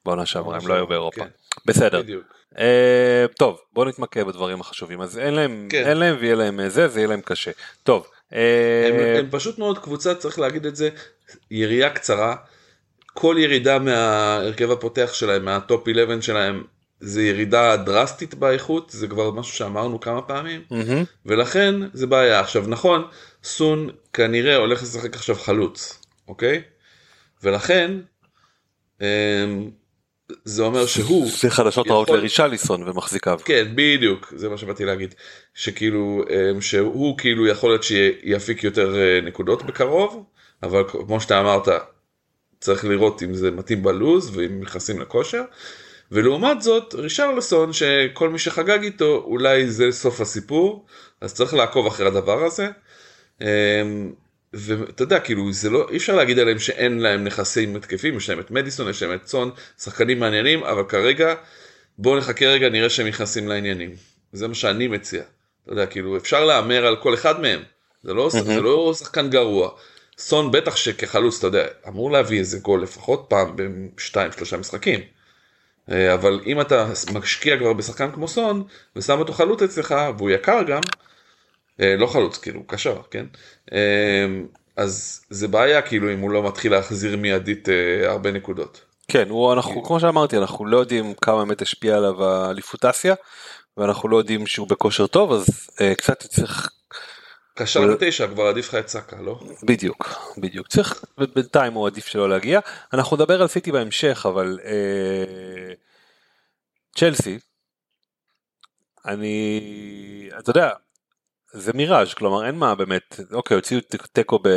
בעונה שעברה הם לא היו באירופה. בסדר. בדיוק. אה, טוב בוא נתמקד בדברים החשובים אז אין להם כן. אין להם ויהיה להם אה, זה זה יהיה להם קשה. טוב. אה, הם, הם פשוט מאוד קבוצה צריך להגיד את זה ירייה קצרה כל ירידה מההרכב הפותח שלהם מהטופ 11 שלהם זה ירידה דרסטית באיכות זה כבר משהו שאמרנו כמה פעמים מהמם. ולכן זה בעיה עכשיו נכון סון כנראה הולך לשחק עכשיו חלוץ אוקיי ולכן אמ, זה אומר שהוא זה חדשות רעות יכול- לרישליסון ומחזיקיו. כן בדיוק זה מה שבאתי להגיד שכאילו אמ, שהוא כאילו יכול להיות שיפיק יותר אה, נקודות בקרוב אבל כמו שאתה אמרת צריך לראות אם זה מתאים בלוז ואם נכנסים לכושר. ולעומת זאת רישרלסון שכל מי שחגג איתו אולי זה סוף הסיפור אז צריך לעקוב אחרי הדבר הזה. ואתה יודע כאילו זה לא אי אפשר להגיד עליהם שאין להם נכסים התקפים יש להם את מדיסון יש להם את צאן שחקנים מעניינים אבל כרגע בואו נחכה רגע נראה שהם נכנסים לעניינים זה מה שאני מציע. אתה יודע כאילו אפשר להמר על כל אחד מהם זה לא, זה לא שחקן גרוע. סון בטח שכחלוץ אתה יודע אמור להביא איזה גול לפחות פעם בשתיים שלושה משחקים. אה, אבל אם אתה משקיע כבר בשחקן כמו סון ושם אותו חלוץ אצלך והוא יקר גם, לא חלוץ כאילו קשר כן, אה, אז זה בעיה כאילו אם הוא לא מתחיל להחזיר מיידית אה, הרבה נקודות. כן, הוא, אנחנו, כמו שאמרתי, אנחנו לא יודעים כמה באמת השפיע עליו האליפות אסיה, ואנחנו לא יודעים שהוא בכושר טוב, אז אה, קצת צריך, קשר בתשע כבר עדיף לך את סאקה לא? בדיוק, בדיוק, צריך, בינתיים הוא עדיף שלא להגיע. אנחנו נדבר על סיטי בהמשך, אבל אה, צ'לסי, אני, אתה יודע, זה מיראז', כלומר אין מה באמת, אוקיי, הוציאו תיקו ב...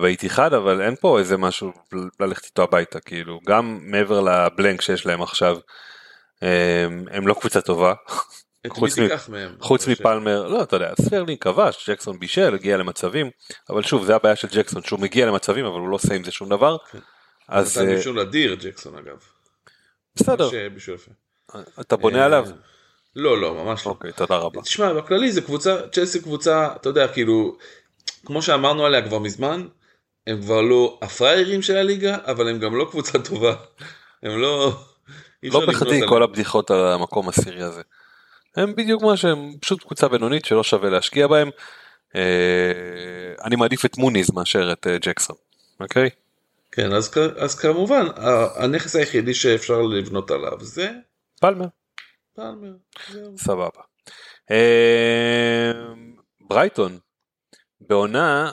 באיתיחד אבל אין פה איזה משהו ללכת איתו הביתה כאילו גם מעבר לבלנק שיש להם עכשיו הם, הם לא קבוצה טובה חוץ מ- מהם? חוץ. מפלמר לא אתה יודע ספרלינג כבש ג'קסון בישל הגיע למצבים אבל שוב זה הבעיה של ג'קסון שהוא מגיע למצבים אבל הוא לא עושה עם זה שום דבר אז נתן אה, בישול אדיר ג'קסון אגב. בסדר אה. אתה בונה אה, עליו לא לא ממש לא. אוקיי תודה רבה תשמע בכללי זה קבוצה צ'לסי קבוצה אתה יודע כאילו כמו שאמרנו עליה כבר מזמן הם כבר לא הפראיירים של הליגה אבל הם גם לא קבוצה טובה הם לא. לא בכדי עליהם. כל הבדיחות על המקום הסירי הזה. הם בדיוק מה שהם פשוט קבוצה בינונית שלא שווה להשקיע בהם. אה, אני מעדיף את מוניז מאשר את אה, ג'קסון. אוקיי? כן אז אז כמובן הנכס היחידי שאפשר לבנות עליו זה פלמר. פלמר, זהו. סבבה. אה, ברייטון, בעונה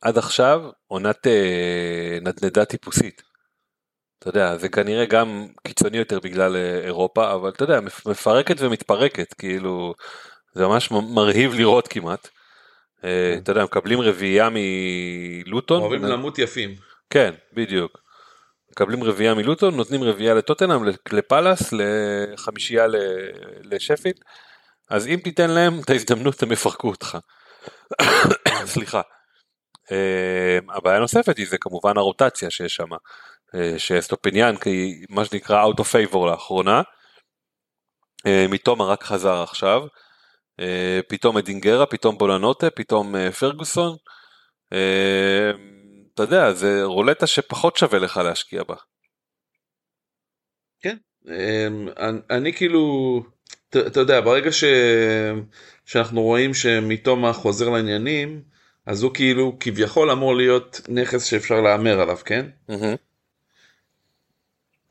עד עכשיו עונת אה, נדנדה טיפוסית. אתה יודע, זה כנראה גם קיצוני יותר בגלל אה, אירופה, אבל אתה יודע, מפ- מפרקת ומתפרקת, כאילו, זה ממש מרהיב לראות כמעט. אה, אתה יודע, מקבלים רביעייה מלוטון. אוהבים למות יפים. כן, בדיוק. מקבלים רביעייה מלוטון, נותנים רביעייה לטוטנאם, לפאלאס, לחמישייה לשפילד. אז אם תיתן להם את ההזדמנות הם יפרקו אותך. סליחה. אה, הבעיה הנוספת היא זה כמובן הרוטציה שיש שם. אה, שסטופיניאן כי מה שנקרא out of favor לאחרונה. אה, מתומה רק חזר עכשיו. אה, פתאום אדינגרה, פתאום בולנוטה, פתאום פרגוסון. אתה יודע, זה רולטה שפחות שווה לך להשקיע בה. אמ, אני, אני כאילו, אתה יודע, ברגע ש, שאנחנו רואים שמתומה חוזר לעניינים, אז הוא כאילו כביכול אמור להיות נכס שאפשר להמר עליו, כן? מהמם.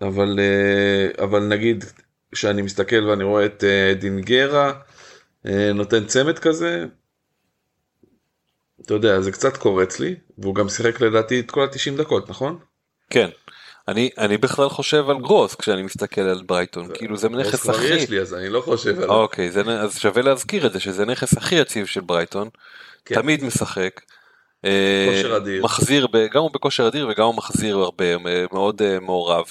אבל, אה, אבל נגיד, כשאני מסתכל ואני רואה את אה, דינגרה אה, נותן צמד כזה, אתה יודע, זה קצת קורץ לי, והוא גם שיחק לדעתי את כל ה-90 דקות, נכון? כן. אני, אני בכלל חושב על גרוס כשאני מסתכל על ברייטון, כאילו זה נכס הכי... יש לי, אז אני לא חושב עליו. אוקיי, זה, אז שווה להזכיר את זה, שזה נכס הכי יציב של ברייטון, כן. תמיד משחק. אה, כושר אדיר. מחזיר, ב, גם הוא בכושר אדיר וגם הוא מחזיר הרבה, מאוד אה, מעורב.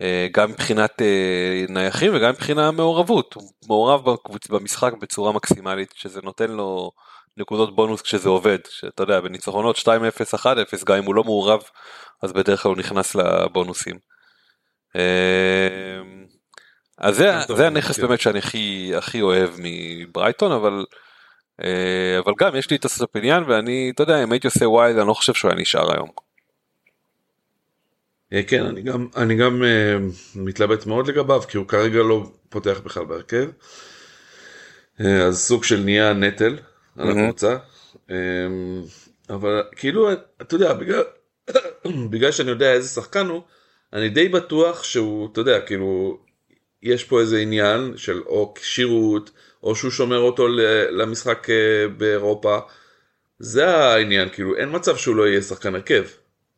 אה, גם מבחינת אה, נייחים וגם מבחינת מעורבות, הוא מעורב בקבוצ, במשחק בצורה מקסימלית, שזה נותן לו נקודות בונוס כשזה עובד, שאתה יודע, בניצחונות 2-0, 1-0, גם אם הוא לא מעורב, אז בדרך כלל הוא נכנס לבונוסים. אה, אז זה, זה הנכס כן. באמת שאני הכי, הכי אוהב מברייטון, אבל, אה, אבל גם יש לי את אסטופיניאן ואני, אתה יודע, אם הייתי עושה wild, אני לא חושב שהוא היה נשאר היום. אה, כן, אני גם, אני גם אה, מתלבט מאוד לגביו, כי הוא כרגע לא פותח בכלל בהרכב. אז סוג של נהיה נטל על. הקבוצה. אה, אבל כאילו, אתה יודע, בגלל, בגלל שאני יודע איזה שחקן הוא, אני די בטוח שהוא, אתה יודע, כאילו, יש פה איזה עניין של או כשירות, או שהוא שומר אותו למשחק אה, באירופה. זה העניין, כאילו, אין מצב שהוא לא יהיה שחקן הרכב.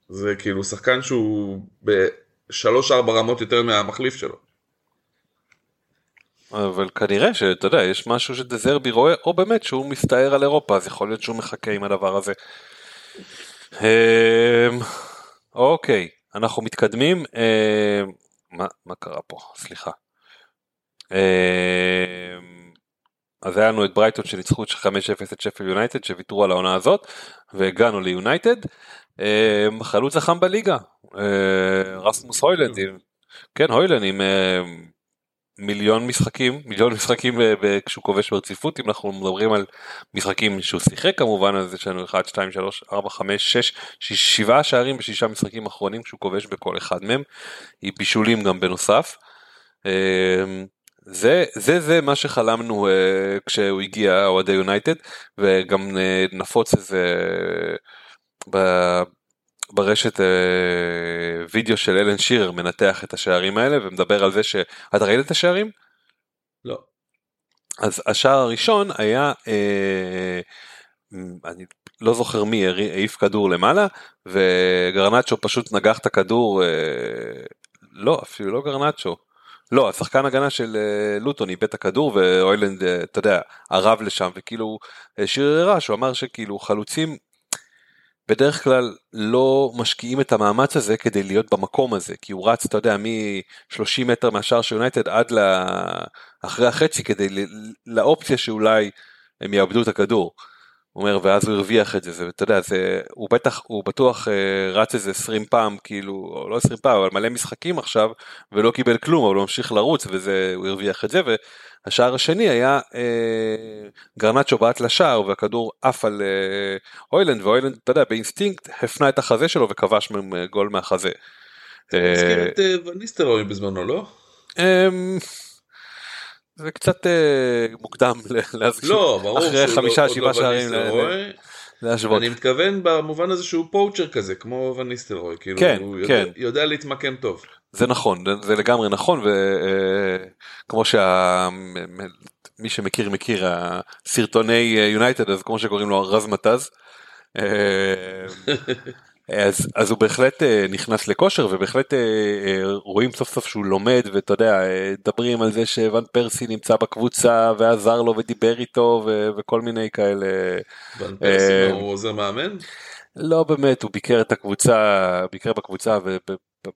זה כאילו שחקן שהוא בשלוש ארבע רמות יותר מהמחליף שלו. אבל כנראה שאתה יודע, יש משהו שדזרבי רואה, או באמת שהוא מסתער על אירופה, אז יכול להיות שהוא מחכה עם הדבר הזה. אמ, אוקיי, אנחנו מתקדמים. אמ, מה, מה קרה פה? סליחה. אמ, אז היה לנו את ברייטון שניצחו 5-0 את שפל יונייטד שוויתרו על העונה הזאת והגענו ליונייטד. חלוץ החם בליגה, רסמוס הוילנד, כן הוילנד עם מיליון משחקים, מיליון משחקים אה, כשהוא כובש ברציפות, אם אנחנו מדברים על משחקים שהוא שיחק כמובן, אז יש לנו 1, 2, 3, 4, 5, 6, 7 שערים בשישה משחקים אחרונים כשהוא כובש בכל אחד מהם, עם בישולים גם בנוסף. אה, זה זה זה מה שחלמנו uh, כשהוא הגיע אוהדי יונייטד וגם uh, נפוץ איזה ב, ברשת uh, וידאו של אלן שירר מנתח את השערים האלה ומדבר על זה שאתה ראית את השערים? לא. אז השער הראשון היה אה, אני לא זוכר מי העיף כדור למעלה וגרנצ'ו פשוט נגח את הכדור אה, לא אפילו לא גרנצ'ו לא השחקן הגנה של אה, לוטון איבד את הכדור ואוילנד אה, אתה יודע ערב לשם וכאילו אה, שיר רעש הוא אמר שכאילו חלוצים בדרך כלל לא משקיעים את המאמץ הזה כדי להיות במקום הזה כי הוא רץ אתה יודע מ-30 מטר מהשער של יונייטד עד ל... אחרי החצי כדי. לאופציה שאולי הם יאבדו את הכדור. הוא אומר ואז הוא הרוויח את זה, זה אתה יודע זה הוא בטח הוא בטוח אה, רץ איזה 20 פעם כאילו או לא 20 פעם אבל מלא משחקים עכשיו ולא קיבל כלום אבל הוא ממשיך לרוץ וזה הוא הרוויח את זה והשער השני היה אה, גרנצ'ו בעט לשער והכדור עף על אה, הוילונד והוילונד אתה יודע באינסטינקט הפנה את החזה שלו וכבש אה, גול מהחזה. אה, הזכיר את אה, וניסטלרוי בזמנו, לא? זה קצת אה, מוקדם להזכיר לא, ברור אחרי שהוא חמישה לא- שבעה לא שערים. להשוות. אני מתכוון במובן הזה שהוא poacher כזה, כמו וניסטלרוי, כאילו כן, הוא יודע, כן. יודע להתמקם טוב. זה נכון, זה לגמרי נכון, וכמו שמי שמכיר מכיר, הסרטוני יונייטד, אז כמו שקוראים לו רז מטז. אז, אז הוא בהחלט נכנס לכושר ובהחלט רואים סוף סוף שהוא לומד ואתה יודע מדברים על זה שוואן פרסי נמצא בקבוצה ועזר לו ודיבר איתו ו, וכל מיני כאלה. ואן פרסי הוא עוזר מאמן? לא באמת הוא ביקר את הקבוצה ביקר בקבוצה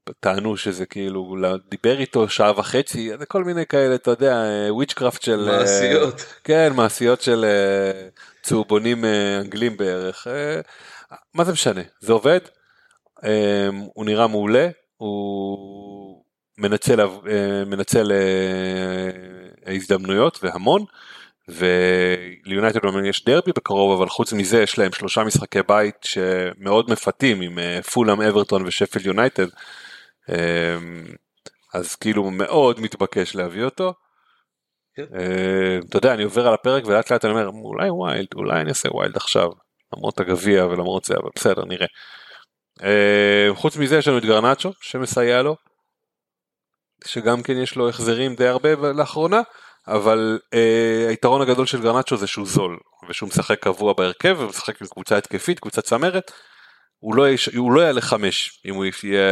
וטענו שזה כאילו דיבר איתו שעה וחצי זה כל מיני כאלה אתה יודע וויצ'קראפט של מעשיות כן מעשיות של צהובונים אנגלים בערך מה זה משנה זה עובד הוא נראה מעולה הוא מנצל מנצל הזדמנויות והמון. וליונייטד יש דרבי בקרוב אבל חוץ מזה יש להם שלושה משחקי בית שמאוד מפתים עם פולאם אברטון ושפילד יונייטד אז כאילו מאוד מתבקש להביא אותו. כן. אתה יודע אני עובר על הפרק ולאט לאט אני אומר אולי wild אולי אני אעשה wild עכשיו למרות הגביע ולמרות זה אבל בסדר נראה. חוץ מזה יש לנו את גרנצ'ו שמסייע לו. שגם כן יש לו החזרים די הרבה לאחרונה. אבל אה, היתרון הגדול של גרנצ'ו זה שהוא זול ושהוא משחק קבוע בהרכב ומשחק עם קבוצה התקפית קבוצה צמרת. הוא לא, יש, הוא לא יעלה חמש אם הוא יהיה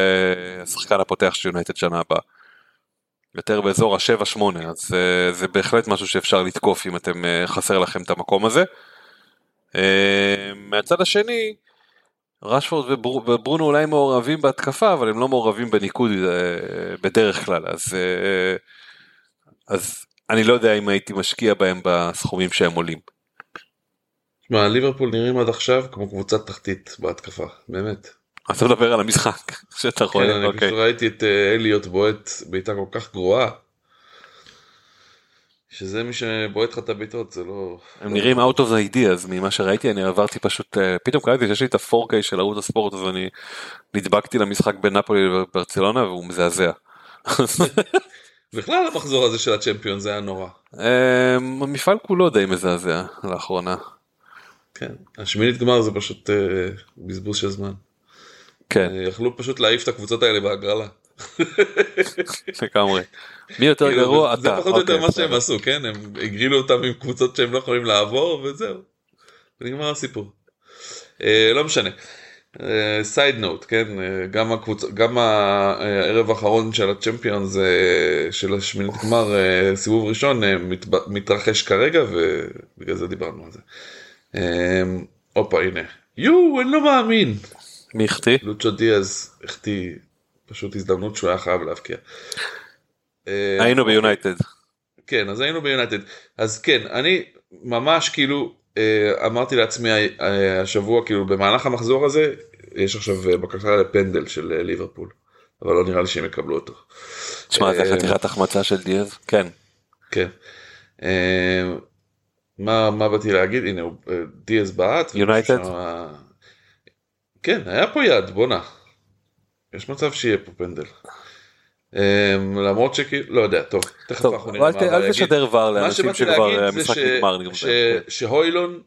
השחקן הפותח של יונייטד שנה הבאה. יותר באזור השבע שמונה אז אה, זה בהחלט משהו שאפשר לתקוף אם אתם אה, חסר לכם את המקום הזה. אה, מהצד השני רשפורד ובר, וברונו אולי מעורבים בהתקפה אבל הם לא מעורבים בניקוד אה, בדרך כלל אז. אה, אז אני לא יודע אם הייתי משקיע בהם בסכומים שהם עולים. מה, ליברפול נראים עד עכשיו כמו קבוצת תחתית בהתקפה, באמת. אתה מדבר על המשחק שאתה רואה, כן, אני אוקיי. פשוט ראיתי את אה, אליוט בועט בעיטה כל כך גרועה. שזה מי שבועט לך את הבעיטות זה לא... הם נראים out of the ideas ממה שראיתי אני עברתי פשוט אה, פתאום קראתי שיש לי את ה-4K של ערוץ הספורט אז אני נדבקתי למשחק בין נפולי וברצלונה והוא מזעזע. בכלל המחזור הזה של הצ'מפיון זה היה נורא. אה, המפעל כולו די מזעזע לאחרונה. כן, השמינית גמר זה פשוט אה, בזבוז של זמן. כן, אה, יכלו פשוט להעיף את הקבוצות האלה בהגרלה. לגמרי. מי יותר כאילו, גרוע? זה אתה. פחות או יותר אוקיי, מה שהם. עשו, כן? הם הגרילו אותם עם קבוצות שהם לא יכולים לעבור וזהו. ונגמר הסיפור. אה, לא משנה. side note, כן? אה, גם הקבוצה, גם הערב האחרון של הצ'מפיונס אה, של השמינית גמר, אה, סיבוב ראשון, אה, מתרחש כרגע ובגלל זה דיברנו על זה. אה, הופה, הנה. יואו, אני לא מאמין. מי החטיא? לואיס דיאז החטיא פשוט הזדמנות שהוא היה חייב להבקיע. אה, היינו ביונייטד. כן, אז היינו ביונייטד. אז כן, אני ממש כאילו אה, אמרתי לעצמי אה, השבוע, כאילו במהלך המחזור הזה, יש עכשיו בקשה לפנדל של ליברפול, אבל לא נראה לי שהם יקבלו אותו. תשמע זה חתיכת החמצה של דיאז. כן. כן. מה, מה באתי להגיד? הנה, הוא, דיאז בעט. יונייטד? כן, היה פה יד, בואנה. יש מצב שיהיה פה פנדל. אה, למרות שכאילו, לא יודע, טוב, תכף אנחנו נראה מה הוואר אל. תשדר ור לאנשים שכבר להגיד אה, המשחק ש- נגמר. שהוילון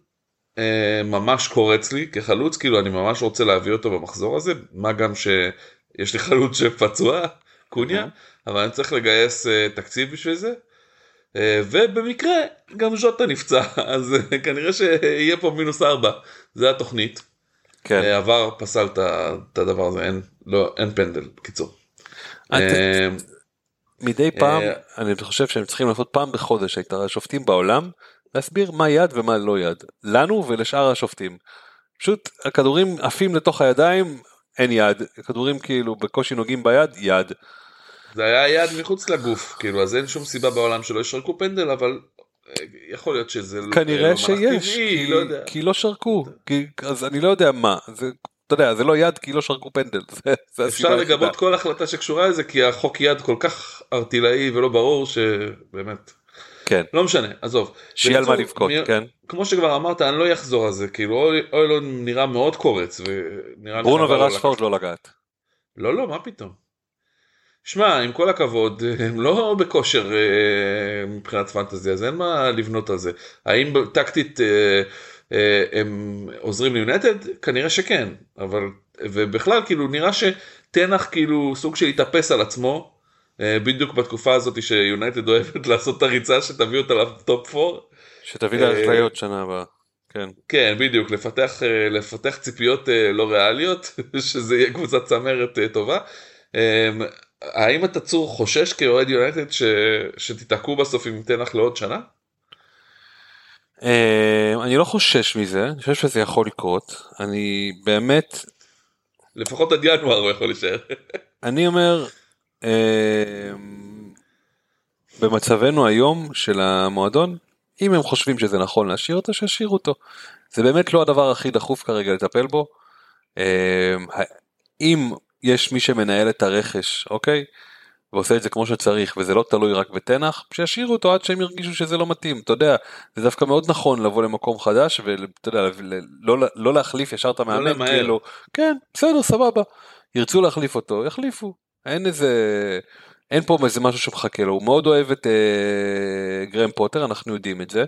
אה, ממש קורץ לי כחלוץ, כאילו אני ממש רוצה להביא אותו במחזור הזה, מה גם שיש לי חלוץ שפצוע, קוניה. אבל אני צריך לגייס אה, תקציב בשביל זה. אה, ובמקרה גם ז'וטה נפצע, אז אה, כנראה שיהיה פה מינוס ארבע, זה התוכנית. כן. אה, עבר פסל את הדבר הזה, אין, לא, אין פנדל, בקיצור. את- אה, מדי פעם אה, אני חושב שהם צריכים לעשות פעם בחודש את השופטים בעולם להסביר מה יד ומה לא יד לנו ולשאר השופטים. פשוט הכדורים עפים לתוך הידיים אין יד כדורים כאילו בקושי נוגעים ביד יד. זה היה יד מחוץ לגוף, כאילו, אז אין שום סיבה בעולם שלא ישרקו פנדל, אבל אה, יכול להיות שזה לא- כנראה לא שיש מהלך טבעי, כי, לא יודע. כי לא שרקו כי, אז אני לא יודע מה זה אתה יודע זה לא יד כי לא שרקו פנדל. זה, זה אפשר. לגבות כל החלטה שקשורה לזה, כי החוק יד כל כך ארטילאי ולא ברור, שבאמת, כן לא משנה, עזוב. שיהיה על מה לבכות מי- כן. כמו שכבר אמרת, אני לא אחזור על זה, כאילו, אוי- אוילון נראה מאוד קורץ, ונראה לי ברונו ורשפורד לא לגעת. לא, לא, מה פתאום. שמע, עם כל הכבוד, הם לא בכושר אה, מבחינת פנטזי, אז אין מה לבנות על זה. האם טקטית אה, הם עוזרים ליונטד? כנראה שכן, אבל, ובכלל, כאילו, נראה תנח כאילו סוג של התאפס על עצמו, אה, בדיוק בתקופה הזאת שיונייטד אוהבת לעשות את הריצה שתביא אותה לטופ 4. שתביא לאשליות שנה הבאה. כן. כן, בדיוק, לפתח, אה, לפתח ציפיות אה, לא ריאליות, שזה יהיה קבוצת צמרת טובה. האם אתה צור חושש כאוהד יונייטד ש... שתיתקעו בסוף עם תנח לעוד שנה? אני לא חושש מזה, אני חושב שזה יכול לקרות. אני באמת... לפחות עד ינואר הוא יכול להישאר. אני אומר, במצבנו היום של המועדון, אם הם חושבים שזה נכון להשאיר אותו, שישאירו אותו. זה באמת לא הדבר הכי דחוף כרגע לטפל בו. אם יש מי שמנהל את הרכש, אוקיי? ועושה את זה כמו שצריך וזה לא תלוי רק בתנח, שישאירו אותו עד שהם ירגישו שזה לא מתאים, אתה יודע, זה דווקא מאוד נכון לבוא למקום חדש ואתה יודע, לא, לא להחליף ישר את המאמן, לא כאילו, כן, בסדר, סבבה, ירצו להחליף אותו, יחליפו, אין איזה, אין פה איזה משהו שמחכה לו, הוא מאוד אוהב את אה, גרם פוטר, אנחנו יודעים את זה,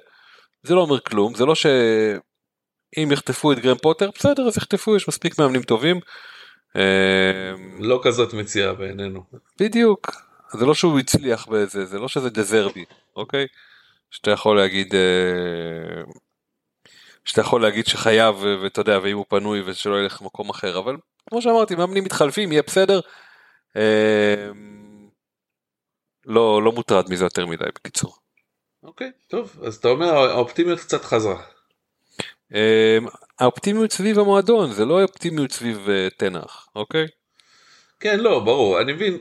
זה לא אומר כלום, זה לא שאם יחטפו את גרם פוטר, בסדר, אז יחטפו, יש מספיק מאמנים טובים. אה, לא כזאת מציאה בעינינו. בדיוק, זה לא שהוא הצליח בזה, זה לא שזה דזרבי, אוקיי? שאתה יכול להגיד, אה, שאתה יכול להגיד שחייב ואתה יודע ואם הוא פנוי ושלא ילך למקום אחר אבל כמו שאמרתי מאמנים מתחלפים יהיה בסדר אמ, לא, לא מוטרד מזה יותר מדי בקיצור. אוקיי, טוב, אז אתה אומר האופטימיות קצת חזרה. האופטימיות סביב המועדון, זה לא האופטימיות סביב אה, תנח, אוקיי? כן, לא, ברור, אני מבין,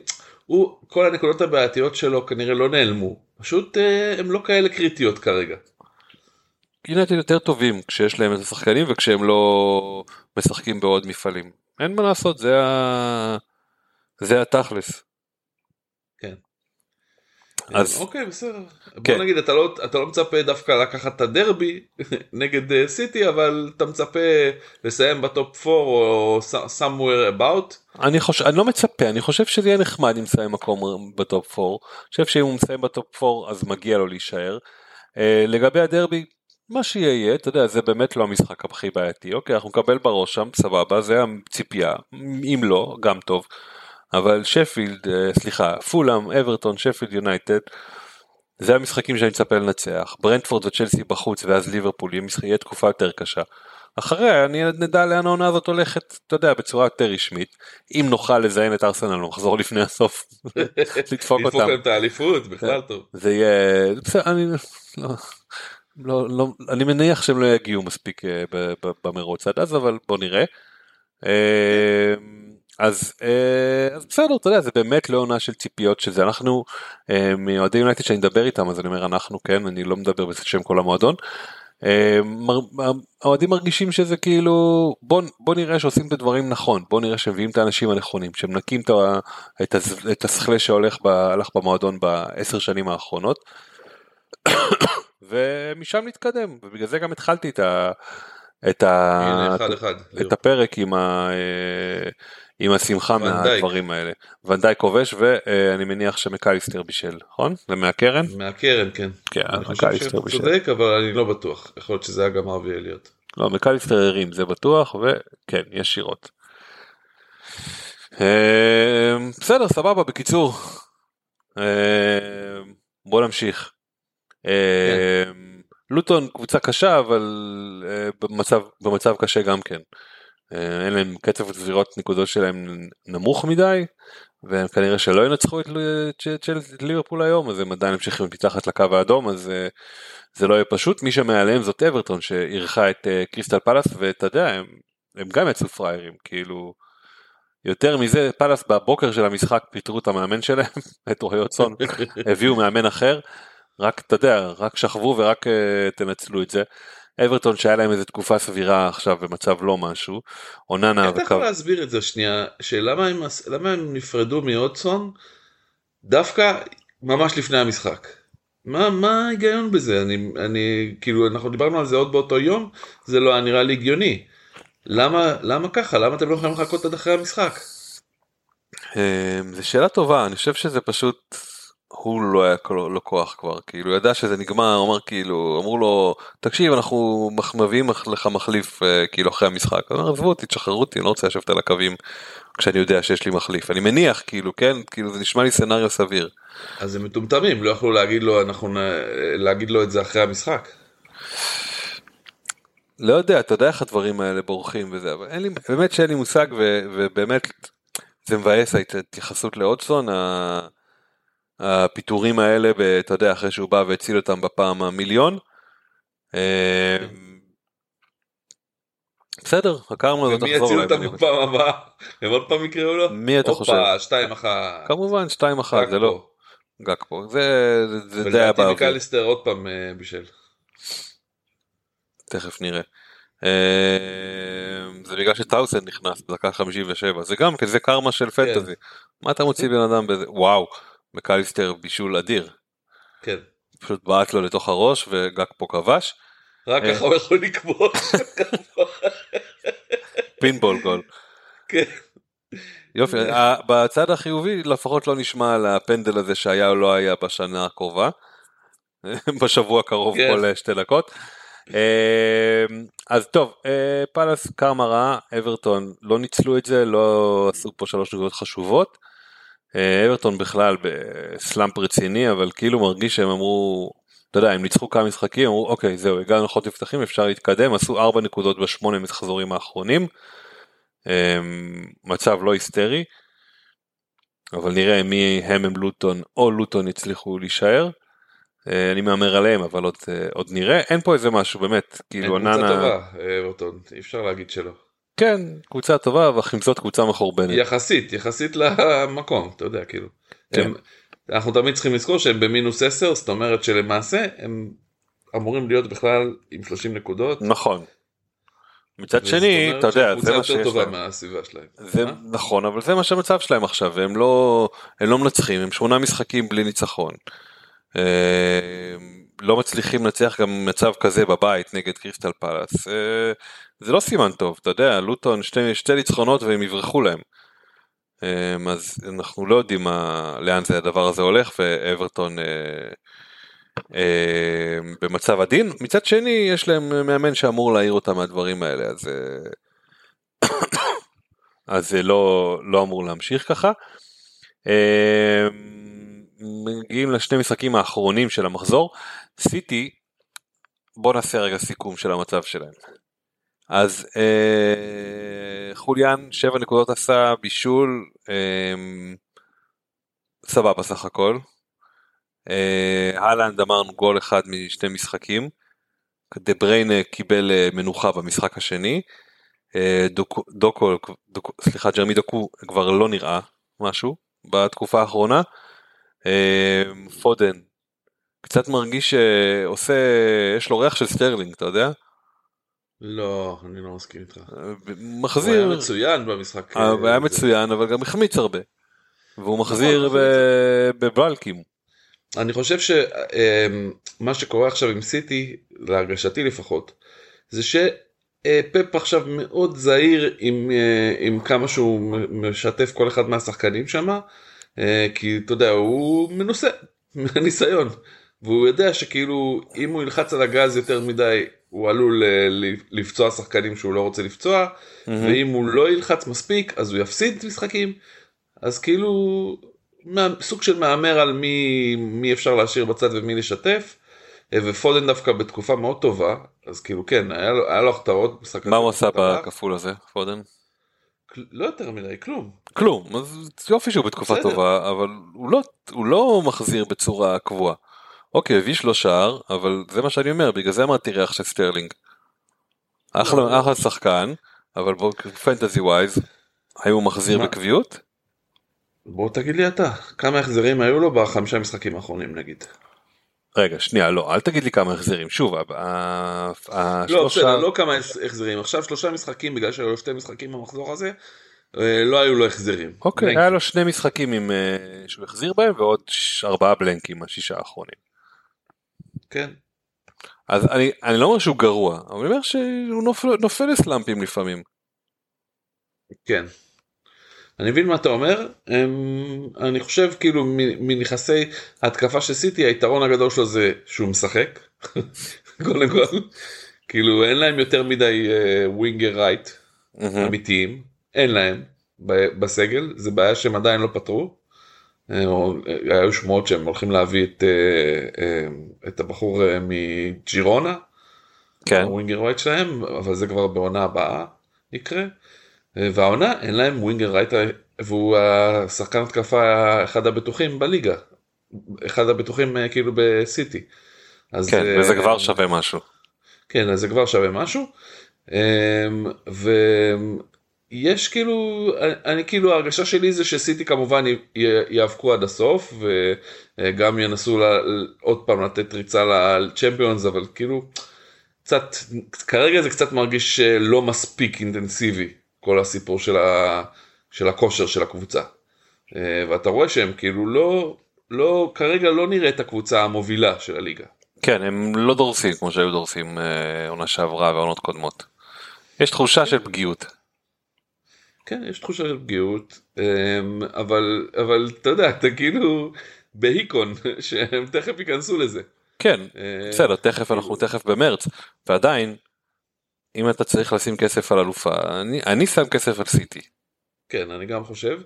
הוא, כל הנקודות הבעייתיות שלו כנראה לא נעלמו, פשוט אה, הם לא כאלה קריטיות כרגע. יונתן יותר טובים כשיש להם את השחקנים וכשהם לא משחקים בעוד מפעלים. אין מה לעשות, זה ה... זה התכלס. כן. אז אוקיי בסדר. כן. בוא נגיד אתה לא אתה לא מצפה דווקא לקחת את הדרבי נגד אה, סיטי אבל אתה מצפה לסיים בטופ 4 או somewhere about. אני חושב אני לא מצפה אני חושב שזה יהיה נחמד אם מסיים מקום בטופ 4. אני חושב שאם הוא מסיים בטופ 4 אז מגיע לו להישאר. Uh, לגבי הדרבי מה שיהיה אתה יודע זה באמת לא המשחק הכי בעייתי אוקיי אנחנו נקבל בראש שם סבבה זה הציפייה אם לא גם טוב. אבל שפילד, אה, סליחה, פולאם, אברטון, שפילד יונייטד, זה המשחקים שאני מצפה לנצח. ברנטפורד וצ'לסי בחוץ ואז ליברפול יהיה תקופה יותר קשה. אחריה אני נדע לאן העונה הזאת הולכת, אתה יודע, בצורה יותר רשמית. אם נוכל לזיין את ארסנל, נחזור לפני הסוף, לדפוק אותם. לדפוק את האליפות, בכלל טוב. זה יהיה, בסדר, אני לא, לא, לא, אני מניח שהם לא יגיעו מספיק אה, במרוץ עד אז, אבל בוא נראה. אז, אה, אז בסדר, אתה יודע, זה באמת לא עונה של ציפיות שזה אנחנו, אה, מאוהדי יונייטד שאני מדבר איתם, אז אני אומר אנחנו, כן, אני לא מדבר בשם כל המועדון. אה, האוהדים מרגישים שזה כאילו בוא, בוא נראה שעושים את הדברים נכון בוא נראה שמביאים את האנשים הנכונים שמנקים את, את, את השכלה שהולך הלך במועדון בעשר שנים האחרונות ומשם נתקדם ובגלל זה גם התחלתי את, ה, את, ה, אחד אחד, את הפרק עם, ה, עם השמחה מהדברים האלה. ונדאי כובש ואני מניח שמקליסטר בישל, נכון? זה מהקרן? מהקרן, כן. כן, מקליסטר בישל. צודק, אבל אני לא בטוח. יכול להיות שזה היה גם אבי אליוט. לא, מקליסטר הרים, זה בטוח, וכן, יש שירות. אמ, בסדר, סבבה, בקיצור. אמ, בוא נמשיך. כן. אמ, לוטון קבוצה קשה אבל אה, במצב קשה גם כן. אה, אין להם קצב הצבירות נקודות שלהם נמוך מדי והם כנראה שלא ינצחו את, את, את ליברפול היום אז הם עדיין ממשיכים מתחת לקו האדום אז אה, זה לא יהיה פשוט מי שמעליהם זאת אברטון שאירחה את אה, קריסטל פלאס ואתה יודע הם, הם גם יצאו פראיירים כאילו יותר מזה פלאס בבוקר של המשחק פיטרו את המאמן שלהם את רועי אוצון הביאו מאמן אחר רק אתה יודע רק שכבו ורק תנצלו את זה. אברטון שהיה להם איזה תקופה סבירה עכשיו במצב לא משהו. אוננה איך אתה יכול להסביר את זה שנייה שלמה הם, למה הם נפרדו מאודסון דווקא ממש לפני המשחק. מה מה ההיגיון בזה אני אני כאילו אנחנו דיברנו על זה עוד באותו יום זה לא היה נראה לי הגיוני. למה למה ככה למה אתם לא יכולים לחכות עד אחרי המשחק. אמ, זו שאלה טובה אני חושב שזה פשוט הוא לא היה לקוח כבר, כאילו, ידע שזה נגמר, הוא אמר כאילו, אמרו לו, תקשיב, אנחנו מביאים לך מחליף, אה, כאילו, אחרי המשחק. הוא אמר, עזבו אותי, תשחררו אותי, אני לא רוצה לשבת על הקווים כשאני יודע שיש לי מחליף. אני מניח, כאילו, כן, כאילו, זה נשמע לי סצנריו סביר. אז הם מטומטמים, לא יכלו להגיד לו, אנחנו. להגיד לו את זה אחרי המשחק. לא יודע, אתה יודע איך הדברים האלה בורחים וזה, אבל אין לי, באמת שאין לי מושג, ו, ובאמת, זה מבאס ההתייחסות לאודסון, ה- הפיטורים האלה, אתה יודע, אחרי שהוא בא והציל אותם בפעם המיליון. אה, בסדר, הקרמה הזאת ומי תחזור יציל להם. אותם. בפעם הבאה? הם עוד פעם יקראו לו? מי אתה חושב? הופה, שתיים אחת. כמובן 2-1, זה לא גג פה, זה זה- זה די היה ולדעתי. מקליסטר עוד פעם אה, בישל. תכף נראה. אה, זה בגלל שטאוסן נכנס בדקה 57 זה גם כזה קרמה של פנטזי. מה אתה מוציא בן אדם בזה וואו מקליסטר בישול אדיר כן. פשוט בעט לו לתוך הראש וגג פה כבש רק אה. ככה הוא יכול לקבוע. פינבול גול. כן. יופי בצד החיובי לפחות לא נשמע על הפנדל הזה שהיה או לא היה בשנה הקרובה. בשבוע הקרוב כן. כל אה, שתי דקות. אה, אז טוב אה, פאלאס קרמה רעה אברטון לא ניצלו את זה לא עשו פה שלוש נקודות חשובות. אברטון בכלל בסלאמפ רציני אבל כאילו מרגיש שהם אמרו אתה יודע הם ניצחו כמה משחקים אמרו אוקיי זהו הגענו לחוד מבטחים אפשר להתקדם עשו ארבע נקודות בשמונה מחזורים האחרונים. אה, מצב לא היסטרי. אבל נראה מי הם הם לוטון או לוטון יצליחו להישאר. אה, אני מהמר עליהם אבל עוד, אה, עוד נראה אין פה איזה משהו באמת כאילו הם קבוצה נאנה טובה, אה, אברטון, אי אפשר להגיד שלא. כן קבוצה טובה אבל זאת קבוצה מחורבנת. יחסית, יחסית למקום, אתה יודע, כאילו. כן. הם- אנחנו תמיד צריכים לזכור שהם במינוס 10, זאת אומרת שלמעשה הם אמורים להיות בכלל עם 30 נקודות. נכון. מצד שני אתה יודע זה מה יותר שיש טובה להם. מהסביבה שלהם. זה אה? נכון אבל זה מה שהמצב שלהם עכשיו והם לא הם לא מנצחים הם שמונה משחקים בלי ניצחון. אה, לא מצליחים לנצח גם מצב כזה בבית נגד קריסטל פלאס אה, זה לא סימן טוב אתה יודע לוטון שתי, שתי ניצחונות והם יברחו להם. אה, אז אנחנו לא יודעים מה, לאן זה הדבר הזה הולך ואברטון אה, אה, במצב עדין מצד שני יש להם מאמן שאמור להעיר אותם מהדברים האלה אז אה, אז זה לא, לא אמור להמשיך ככה. אה, מגיעים לשני משחקים האחרונים של המחזור. סיטי, בוא נעשה רגע סיכום של המצב שלהם. אז אה, חוליאן 7 נקודות עשה בישול אה, סבבה סך הכל. אה, אמרנו גול אחד משני משחקים. דה בריינה קיבל אה, מנוחה במשחק השני. אה, דוקו, דוקו, דוקו, סליחה ג'רמי דוקו כבר לא נראה משהו בתקופה האחרונה. אה, פודן קצת מרגיש שעושה יש לו ריח של סטרלינג אתה יודע לא, אני לא מסכים איתך. אה, הוא היה מחזיר מצוין במשחק. אה, אה, הוא היה זה. מצוין אבל גם החמיץ הרבה. והוא מחזיר נכון, בבלקים. אני חושב שמה שקורה עכשיו עם סיטי, להרגשתי לפחות, זה שפפ עכשיו מאוד זהיר עם, אה, עם כמה שהוא משתף כל אחד מהשחקנים שם, כי אתה יודע, הוא מנוסה, מהניסיון, והוא יודע שכאילו אם הוא ילחץ על הגז יותר מדי, הוא עלול אה, לפצוע שחקנים שהוא לא רוצה לפצוע, ואם הוא לא ילחץ מספיק אז הוא יפסיד משחקים, אז כאילו סוג של מהמר על מי, מי אפשר להשאיר בצד ומי לשתף. אה, ופודן דווקא בתקופה מאוד טובה אז כאילו כן היה לו, היה לו החטאות במשחק מה הוא עשה. בכפול הזה פודן? לא יותר מדי כלום כלום אז יופי שהוא בתקופה בסדר. טובה אבל הוא לא הוא לא מחזיר בצורה קבועה. אוקיי הביא לו שער אבל זה מה שאני אומר בגלל זה אמרתי ריח של סטרלינג. אחלה לא. אחלה שחקן אבל בוא fantasy wise האם הוא מחזיר? בקביעות? בוא תגיד לי אתה כמה החזרים היו לו בחמישה משחקים האחרונים נגיד. רגע שנייה לא אל תגיד לי כמה החזרים שוב לא השלושה בסדר לא כמה החזרים עכשיו שלושה משחקים בגלל שהיו לו שתי משחקים במחזור הזה אה, לא היו לו החזרים. אוקיי. היה לו שני משחקים עם אה, שהוא החזיר בהם ועוד ארבעה בלנקים השישה האחרונים. כן. אז אני אני לא אומר שהוא גרוע אבל אני אומר שהוא נופל, נופל לסלאמפים לפעמים. כן. אני מבין מה אתה אומר, הם, אני חושב כאילו מנכסי התקפה של סיטי היתרון הגדול שלו זה שהוא משחק, קודם כל, כאילו אין להם יותר מדי winger right אמיתיים, אין להם ב- בסגל, זה בעיה שהם עדיין לא פתרו. אה, אה, היו שמועות שהם הולכים להביא את, אה, את הבחור מג'ירונה, כן, ה winger right שלהם, אבל זה כבר בעונה הבאה יקרה. והעונה אין להם winger right, והוא השחקן התקפה אחד הבטוחים בליגה. אחד הבטוחים כאילו בסיטי. אז, כן, וזה כבר שווה משהו. כן, אז זה כבר שווה משהו. אמ, ויש כאילו, אני כאילו ההרגשה שלי זה שסיטי כמובן יאבקו עד הסוף וגם ינסו לה, עוד פעם לתת ריצה לצ'מפיונס אבל כאילו קצת כרגע זה קצת מרגיש לא מספיק אינטנסיבי כל הסיפור של, ה, של הכושר של הקבוצה. אה, ואתה רואה שהם כאילו לא, לא כרגע לא נראה את הקבוצה המובילה של הליגה. כן, הם לא דורסים כמו שהיו דורסים אה, עונה שעברה ועונות קודמות. יש תחושה של פגיעות. כן, יש תחושה של פגיעות, אמ, אבל, אבל אתה יודע, אתה כאילו בהיקון, שהם תכף ייכנסו לזה. כן, אה, בסדר, תכף אנחנו תכף במרץ, ועדיין, אם אתה צריך לשים כסף על אלופה, אני, אני שם כסף על סיטי. כן, אני גם חושב.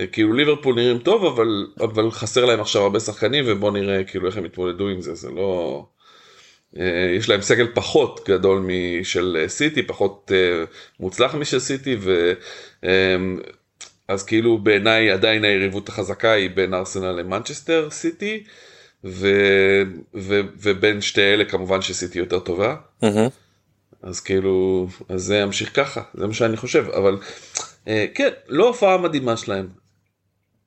אה, כאילו ליברפול נראים טוב, אבל, אבל חסר להם עכשיו הרבה שחקנים, ובוא נראה כאילו איך הם יתמודדו עם זה, זה לא... אה, יש להם סגל פחות גדול משל סיטי, פחות מוצלח משל סיטי, ו... אז כאילו בעיניי עדיין היריבות החזקה היא בין ארסנל למנצ'סטר סיטי, ו... ו... ובין שתי אלה כמובן שסיטי יותר טובה. מהמם. אז כאילו, אז זה ימשיך ככה, זה מה שאני חושב, אבל אה, כן, לא הופעה מדהימה שלהם.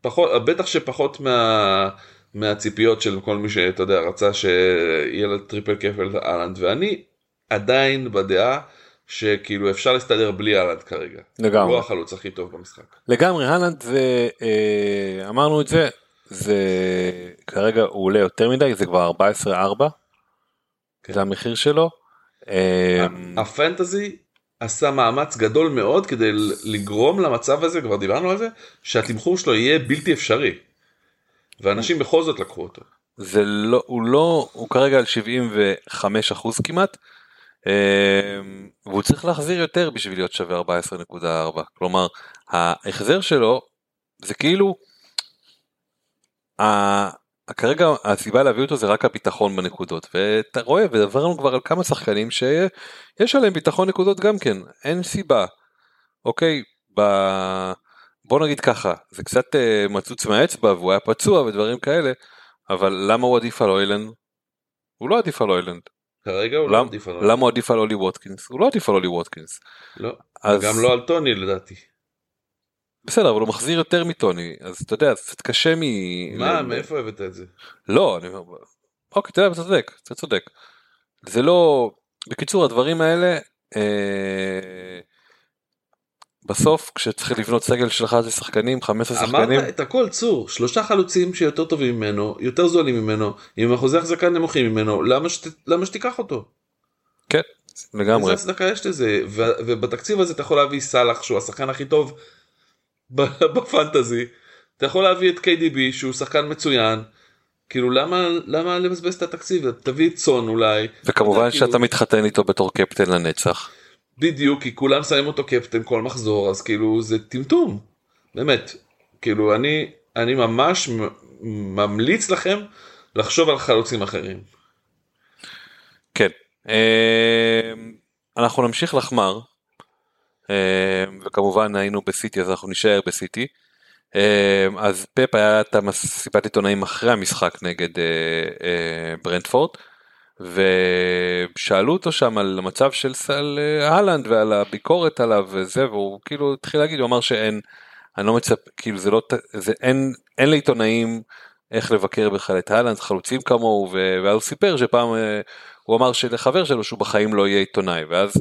פחות, בטח שפחות מה, מהציפיות של כל מי שאתה יודע, רצה שיהיה לו triple cap על הלנד, ואני עדיין בדעה שכאילו אפשר להסתדר בלי הלנד כרגע. לגמרי. הוא החלוץ הכי טוב במשחק. לגמרי, הלנד זה, אה, אמרנו את זה, זה כרגע הוא עולה יותר מדי, זה כבר 14-4, כן. זה המחיר שלו. אה, הפנטזי עשה מאמץ גדול מאוד כדי לגרום למצב הזה, כבר דיברנו על זה, שהתמחור שלו יהיה בלתי אפשרי. ואנשים בכל זאת לקחו אותו. זה לא, הוא לא, הוא כרגע על 75 אחוז כמעט, והוא צריך להחזיר יותר בשביל להיות שווה 14.4, כלומר ההחזר שלו זה כאילו, כרגע הסיבה להביא אותו זה רק הביטחון בנקודות, ואתה רואה ועברנו כבר על כמה שחקנים שיש עליהם ביטחון נקודות גם כן, אין סיבה, אוקיי, ב... בוא נגיד ככה, זה קצת אה, מצוץ מהאצבע והוא היה פצוע ודברים כאלה, אבל למה הוא עדיף על אוילנד? הוא לא עדיף על אוילנד. כרגע הוא לא עדיף עליו. למה הוא עדיף על אולי ווטקינס? הוא לא עדיף על אולי ווטקינס. לא. אז גם לא על טוני לדעתי. בסדר, אבל הוא מחזיר יותר מטוני, אז אתה יודע, זה קצת קשה מ... מה, מאיפה הבאת את זה? לא, אני אומר, אוקיי, אתה יודע, אתה צודק, אתה צודק. זה לא, בקיצור, הדברים האלה, אה... בסוף, כשצריך לבנות סגל שלך זה שחקנים, 15 שחקנים, אמרת את הכל צור, שלושה חלוצים שיותר טובים ממנו, יותר זולים ממנו, עם אחוזי החזקה נמוכים ממנו, למה, שת, למה שתיקח אותו? כן, לגמרי. איזה הצדקה יש לזה? ו, ובתקציב הזה אתה יכול להביא סאלח שהוא השחקן הכי טוב בפנטזי, אתה יכול להביא את KDB שהוא שחקן מצוין, כאילו למה, למה לבזבז את התקציב? תביא את צאן אולי. וכמובן אתה שאתה כאילו- מתחתן איתו בתור קפטן לנצח. בדיוק, כי כולם שמים אותו קפטן כל מחזור, אז כאילו זה טמטום, באמת. כאילו אני, אני ממש ממליץ לכם לחשוב על חלוצים אחרים. כן. אה, אנחנו נמשיך לחמר. אה, וכמובן היינו בסיטי אז אנחנו נישאר בסיטי. אה, אז פפ היה את המסיבת עיתונאים אחרי המשחק נגד אה, אה, ברנדפורד. ושאלו אותו שם על המצב של סל אה, אהלנד ועל הביקורת עליו וזה והוא כאילו התחיל להגיד הוא אמר שאין אני לא מצפ כאילו זה לא זה אין אין לעיתונאים איך לבקר בכלל את אהלנד חלוצים כמוהו ו- ואז הוא סיפר שפעם אה, הוא אמר שלחבר שלו שהוא בחיים לא יהיה עיתונאי ואז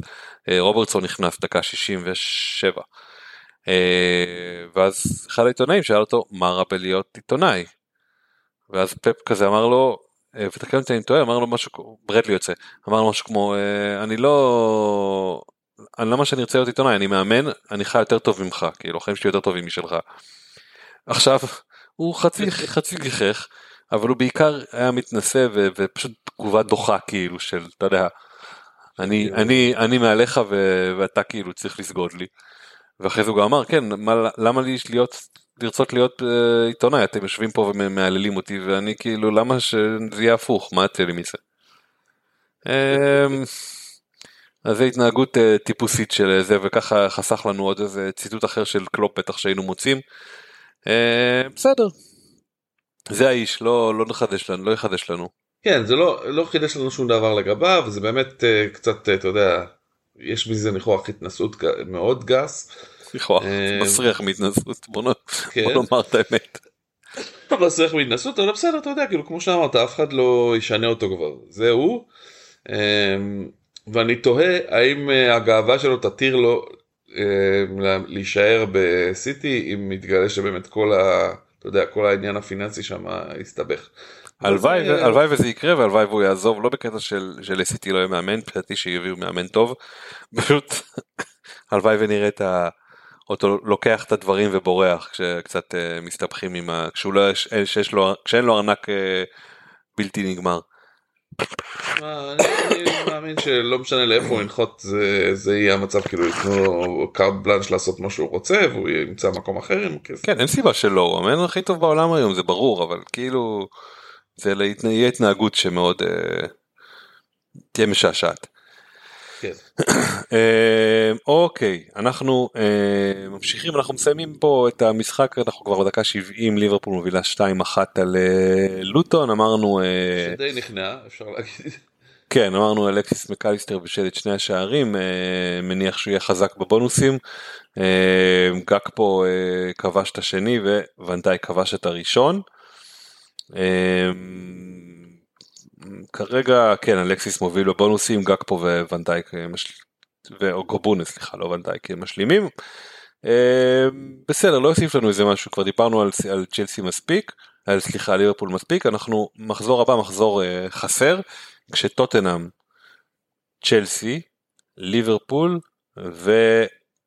אה, רוברטסון נכנס דקה 67 אה, ואז אחד העיתונאים שאל אותו מה רע בלהיות עיתונאי? ואז פפ כזה אמר לו אה, ותקן אותי אם אני טועה אמר לו משהו ברדלי יוצא אמר לו משהו כמו אה, אני לא למה שאני ארצה להיות עיתונאי אני מאמן אני חי יותר טוב ממך כאילו החיים שלי יותר טובים משלך. עכשיו הוא חצי חצי גיחך אבל הוא בעיקר היה מתנשא ו- ופשוט תגובה דוחה כאילו של אתה יודע אני אני אני מעליך ו- ואתה כאילו צריך לסגוד לי. ואחרי זה הוא גם אמר כן מה, למה לי להיות לרצות להיות uh, עיתונאי אתם יושבים פה ומהללים אותי ואני כאילו למה שזה יהיה הפוך מה יצא לי מזה. Um, אז זה התנהגות uh, טיפוסית של זה וככה חסך לנו עוד איזה ציטוט אחר של קלופ בטח שהיינו מוצאים. Uh, בסדר. זה האיש לא לא נחדש לנו לא יחדש לנו. כן זה לא לא חידש לנו שום דבר לגביו זה באמת קצת אתה יודע יש בזה ניחוח התנסות מאוד גס. ניחוח מסריח מהתנסות בוא כן. נאמר את האמת. מסריח מהתנסות אבל בסדר אתה יודע כאילו כמו שאמרת אף אחד לא ישנה אותו כבר זה הוא. אמ, ואני תוהה האם אה, הגאווה שלו תתיר לו אמ, להישאר בסיטי אם מתגלה שבאמת כל ה... אתה יודע כל העניין הפיננסי שם הסתבך. הלוואי זה- הלוואי וזה יקרה והלוואי והוא יעזוב לא בקטע של שלסיטי לא יהיה מאמן מבחינתי שיביאו מאמן טוב פשוט הלוואי ונראה את ה... אותו לוקח את הדברים ובורח כשקצת אה, מסתבכים עם ה... כשהוא לא יש, שיש לו כשאין לו ארנק אה, בלתי נגמר. אני מאמין שלא משנה לאיפה הוא ינחות זה זה יהיה המצב כאילו ייתנו קארט בלאנש לעשות מה שהוא רוצה והוא ימצא מקום אחר עם כסף. כן אין סיבה שלא הוא המאמן הכי טוב בעולם היום זה ברור אבל כאילו זה יהיה התנהגות שמאוד אה, תהיה משעשעת. כן. אה, אוקיי אנחנו אה, ממשיכים אנחנו מסיימים פה את המשחק אנחנו כבר בדקה 70 ליברפול מובילה 2-1 על אה, לוטון אמרנו שדי נכנעה אפשר להגיד. כן אמרנו אלכסיס מקליסטר בשל את שני השערים מניח שהוא יהיה חזק בבונוסים גקפו כבש את השני ואן דייק כבש את הראשון. אה, כרגע כן אלכסיס מוביל בבונוסים גקפו ואן דייק אה, משל... ואוגבונה סליחה לא ואן דייק הם משלימים. אה, בסדר לא יוסיף לנו איזה משהו כבר דיברנו על, על צ'לסי מספיק על סליחה ליברפול מספיק אנחנו מחזור הבא מחזור אה, חסר כשטוטנאם צ'לסי ליברפול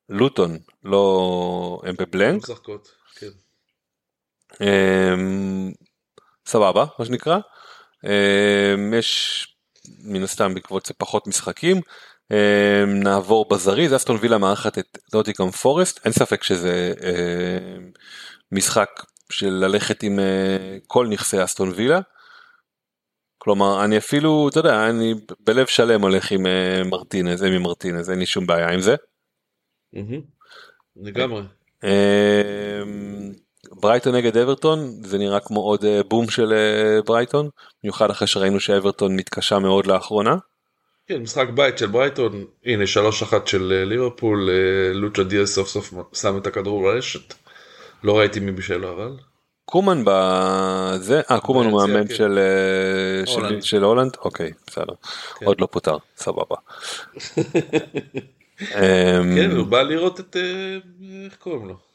ולוטון לא הם בבלנק משחקות. כן. אמ, סבבה מה שנקרא יש מן הסתם בעקבות זה פחות משחקים אמ, נעבור בזריז אסטון וילה מארחת את דוטיקום פורסט אין ספק שזה אמ, משחק של ללכת עם אה, כל נכסי אסטון וילה. כלומר אני אפילו אתה יודע אני בלב שלם הולך עם אה, מרטינז אמי מרטינז אין לי שום בעיה עם זה. לגמרי. ברייטון נגד אברטון זה נראה כמו עוד אה, בום של אה, ברייטון במיוחד אחרי שראינו שאברטון מתקשה מאוד לאחרונה. כן משחק בית של ברייטון הנה 3-1 של אה, ליברפול לוצ'ה דיאס סוף סוף שם את הכדור ברשת. לא ראיתי מי בשלו אבל. קומן בזה אה קומן הוא מאמן כן. של של- הולנד. של הולנד אוקיי בסדר כן. עוד לא פוטר סבבה. אמ, כן הוא בא לראות את איך קוראים לו.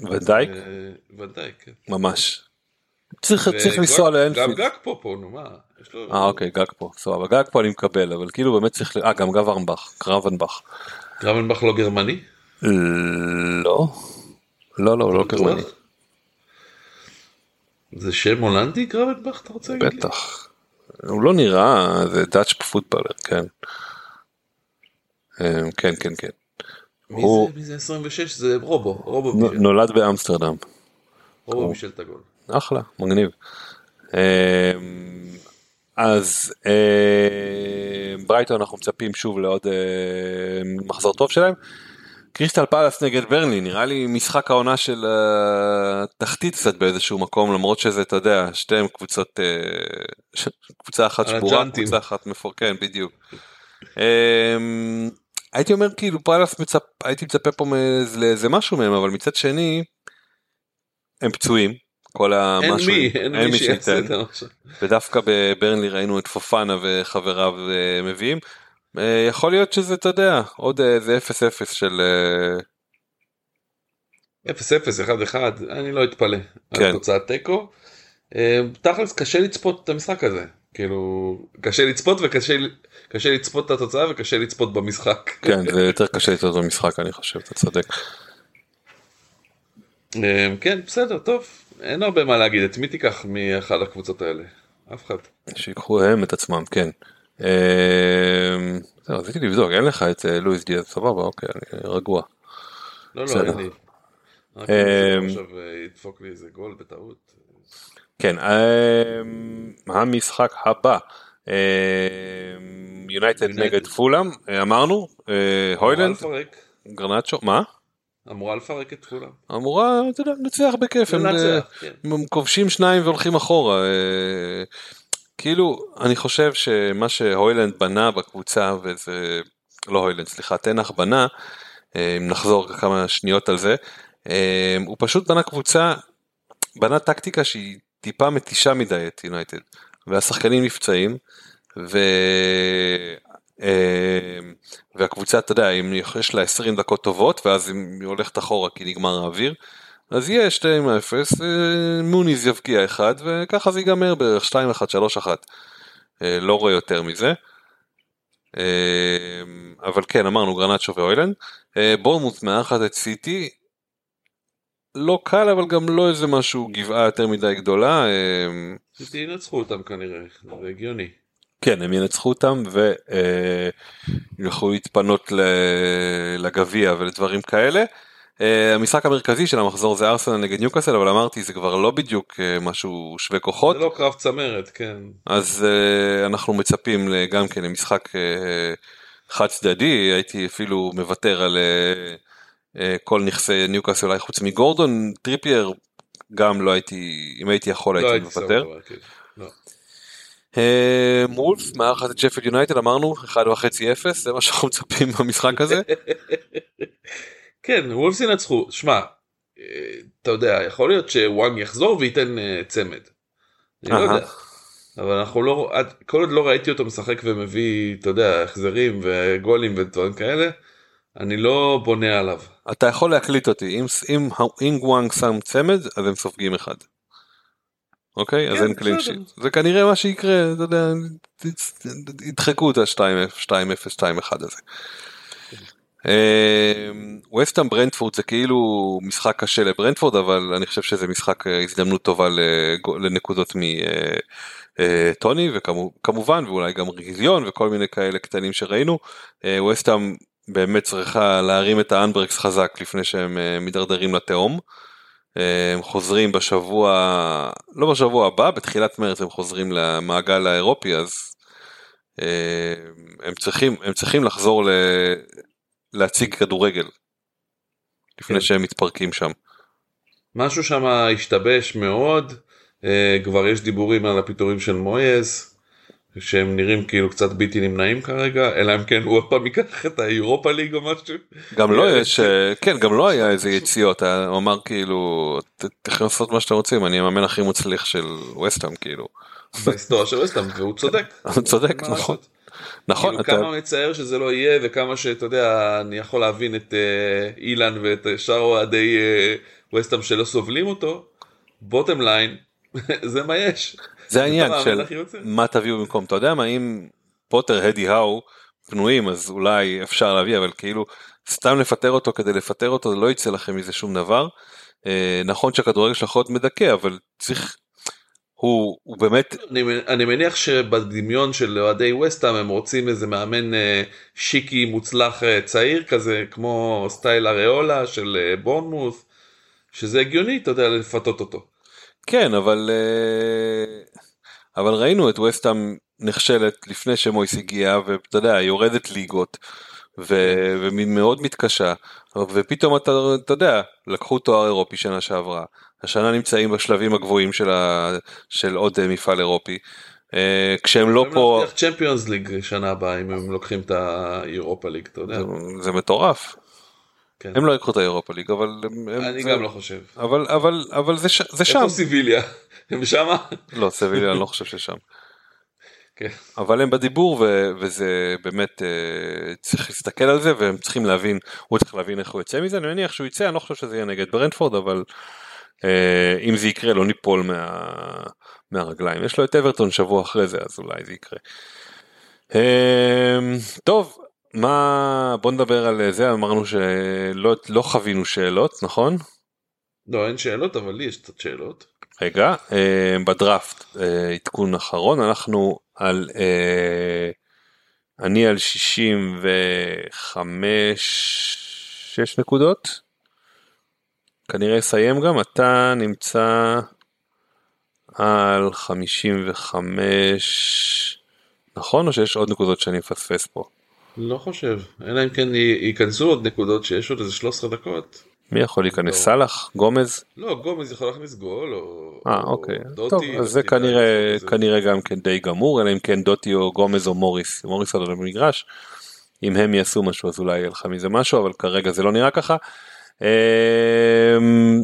ודייק אה, ודאי כן. ממש. צריך צריך לנסוע גם לאנפילד. גג פה פה נו מה. אה אוקיי גג פה סבבה גג פה אני מקבל אבל כאילו באמת צריך ל- אה גם גוורנבך קרבנבך. גרבנבך לא גרמני? לא. לא לא לא? גרמני. זה שם הולנדי גרבנבך אתה רוצה להגיד? בטח. הוא לא נראה, זה דאץ' פוטבלר, כן. אה, כן, כן, כן. מי הוא- זה- מי זה 26 זה רובו רובו נו- בישל- נולד באמסטרדם. רובו בישל את הגול. אחלה, מגניב. אה, אז אה, ברייטון אנחנו מצפים שוב לעוד אה, מחזור טוב שלהם. קריסטל פלאס נגד ברנלי נראה לי משחק העונה של התחתית קצת באיזשהו מקום למרות שזה אתה יודע שתיהם קבוצות אה, קבוצה אחת שבורה. קבוצה אחת מפור כן בדיוק. אה, הייתי אומר כאילו פלאס מצפ הייתי מצפה פה מאיזה לאיזה משהו מהם אבל מצד שני הם פצועים כל אין המשהו מי אין מי שיעשה את זה עכשיו. ודווקא בברנלי ראינו את פופנה וחבריו אה, מביאים. אה, יכול להיות שזה אתה יודע עוד איזה 0-0 של אה, 0-0 1-1 אני לא אתפלא. כן. על תוצאת תיקו. אה, תכלס קשה לצפות את המשחק הזה. כאילו, קשה לצפות וקשה קשה לצפות את התוצאה וקשה לצפות במשחק. כן, זה יותר קשה לצפות במשחק, אני חושב, אתה צודק. אה, כן, בסדר, טוב, אין הרבה מה להגיד, את מי תיקח מאחד הקבוצות האלה? אף אחד. שיקחו הם את עצמם, כן. זהו, רציתי לבדוק, אין לך את אה, לואיס דיאז, סבבה, אוקיי, אני רגוע. לא, לא. אין לי. רק אה, עכשיו אה, ידפוק לי איזה גול בטעות. כן, אמ, המשחק הבא, יונייטד United. נגד פולאם, אה, אמרנו, אה, הוילנד, גרנצ'ו, מה? אמורה לפרק את כולם. אמורה, אתה יודע, לנצח בכיף, הם אה, לנצח, כן. הם כובשים שניים והולכים אחורה. אה, כאילו, אני חושב שמה שהוילנד בנה בקבוצה, וזה, לא הוילנד, סליחה, תנח בנה, אה, אם נחזור כמה שניות על זה, אה, הוא פשוט בנה קבוצה, בנה טקטיקה שהיא טיפה מתישה מדי את יונייטד, והשחקנים נפצעים, ו... אה, והקבוצה, אתה יודע, אם יש לה 20 דקות טובות, ואז היא הולכת אחורה כי נגמר האוויר, אז יהיה 2-0, אה, מוניז יבקיע אחד, וככה זה ייגמר בערך 2-1, 3-1. אה, לא רואה יותר מזה. אבל כן, אמרנו גרנצ'ו ואוילנד. בורמוט מארחת את סיטי. לא קל, אבל גם לא איזה משהו גבעה יותר מדי גדולה. אה, סיטי ינצחו אותם כנראה, זה הגיוני. כן, הם ינצחו אותם ויוכלו להתפנות ל- לגביע ולדברים כאלה. אה, המשחק המרכזי של המחזור זה ארסנל נגד ניוקאסל, אבל אמרתי זה כבר לא בדיוק אה, משהו שווה כוחות. זה לא קרב צמרת, כן. אז uh, אנחנו מצפים גם כן למשחק uh, חד צדדי, הייתי אפילו מוותר על uh, uh, כל נכסי ניוקאסל אולי חוץ מגורדון, טריפייר גם לא הייתי, אם הייתי יכול לא הייתי מוותר. כן. לא. אה, וולף מארחת את שפל יונייטד אמרנו 1.5-0 זה מה שאנחנו מצפים במשחק הזה. כן, וולפס ינצחו. שמע, אה, אתה יודע, יכול להיות שוואן יחזור וייתן אה, צמד. אני לא. יודע. אבל אנחנו לא, כל עוד לא ראיתי אותו משחק ומביא, אתה יודע, החזרים וגולים ודברים כאלה, אני לא בונה עליו. אתה יכול להקליט אותי אם אם אם גוואנג שם צמד אז הם סופגים אחד. אוקיי אז כן, אין קלין. שיט זה כנראה מה שיקרה אתה יודע ידחקו את ה-2-0 2-1 הזה. ווסטהאם ברנדפורד זה כאילו משחק קשה לברנדפורד אבל אני חושב שזה משחק אה, הזדמנות טובה לנקודות מטוני וכמובן ואולי גם ריגיון וכל מיני כאלה קטנים שראינו ווסטהאם באמת צריכה להרים את האנברקס חזק לפני שהם אה, מידרדרים לתהום. אה, הם חוזרים בשבוע לא בשבוע הבא בתחילת מרץ הם חוזרים למעגל האירופי אז אה, הם צריכים הם צריכים לחזור ל... להציג כדורגל לפני כן. שהם מתפרקים שם. משהו שם השתבש מאוד, כבר יש דיבורים על הפיטורים של מויז, שהם נראים כאילו קצת בלתי נמנעים כרגע, אלא אם כן הוא עוד פעם ייקח את האירופה ליג או משהו. גם לא אה, יש אה, כן גם לא היה איזה יציאות אה, הוא אמר כאילו "ת- אתם יכולים לעשות מה שאתם רוצים אני המאמן הכי מצליח של ווסטהאם כאילו בהיסטוריה של וסטהאם, והוא צודק. הוא צודק נכון? נכון כאילו אתה כמה מצער שזה לא יהיה וכמה שאתה יודע אני יכול להבין את אה, אילן ואת אה, שאר אוהדי אה, וסטהאם שלא סובלים אותו. bottom line זה מה יש. זה העניין של. מה תביאו במקום אתה יודע מה אם פוטר אדי האו פנויים אז אולי אפשר להביא אבל כאילו סתם לפטר אותו כדי לפטר אותו לא יצא לכם מזה שום דבר. אה, נכון שהכדורגל שלך עוד מדכא אבל צריך הוא, הוא באמת אני, אני מניח שבדמיון של אוהדי וסטהאם הם רוצים איזה מאמן אה, שיקי מוצלח אה, צעיר כזה כמו סטייל איראולה של אה, בורנמות' שזה הגיוני אתה יודע לפתות אותו. כן אבל אה, אבל ראינו את וסטאם נכשלת לפני שמויס הגיע ואתה יודע יורדת ליגות ו- ומאוד מתקשה ופתאום אתה, אתה יודע לקחו תואר אירופי שנה שעברה השנה נמצאים בשלבים הגבוהים של, ה- של עוד אה, מפעל אירופי אה, כשהם לא פה צ'מפיונס ליג שנה הבאה אם הם לוקחים את האירופה ליג אתה יודע. זה, זה מטורף כן. הם לא יקחו את האירופה ליג אבל הם, הם, אני זה, גם לא חושב. אבל אבל אבל זה, ש- זה שם איפה סיביליה? הם שמה? לא סביליה אני לא חושב ששם כן. אבל הם בדיבור ו- וזה באמת אה, צריך להסתכל על זה והם צריכים להבין הוא צריך להבין איך הוא יוצא מזה אני מניח שהוא יצא אני לא חושב שזה יהיה נגד ברנדפורד אבל אה, אם זה יקרה לא ניפול מה, מהרגליים. יש לו את אברטון שבוע אחרי זה אז אולי זה יקרה. אה, טוב, מה בוא נדבר על זה אמרנו שלא לא חווינו שאלות נכון? לא אין שאלות אבל לי יש קצת שאלות. רגע אה, בדראפט עדכון אחרון אנחנו על אני על 65 6 נקודות. כנראה אסיים גם אתה נמצא על 55 נכון או שיש עוד נקודות שאני מפספס פה? לא חושב אלא אם כן ייכנסו עוד נקודות שיש עוד איזה 13 דקות. מי יכול להיכנס? לא. סאלח? גומז? לא, גומז יכול להכניס גול או, 아, או אוקיי. דוטי. טוב, אז זה כנראה, כנראה גם כן די גמור, אלא אם כן דוטי או גומז או מוריס, מוריס על המגרש. אם הם יעשו משהו אז אולי יהיה לך מזה משהו, אבל כרגע זה לא נראה ככה. אמ,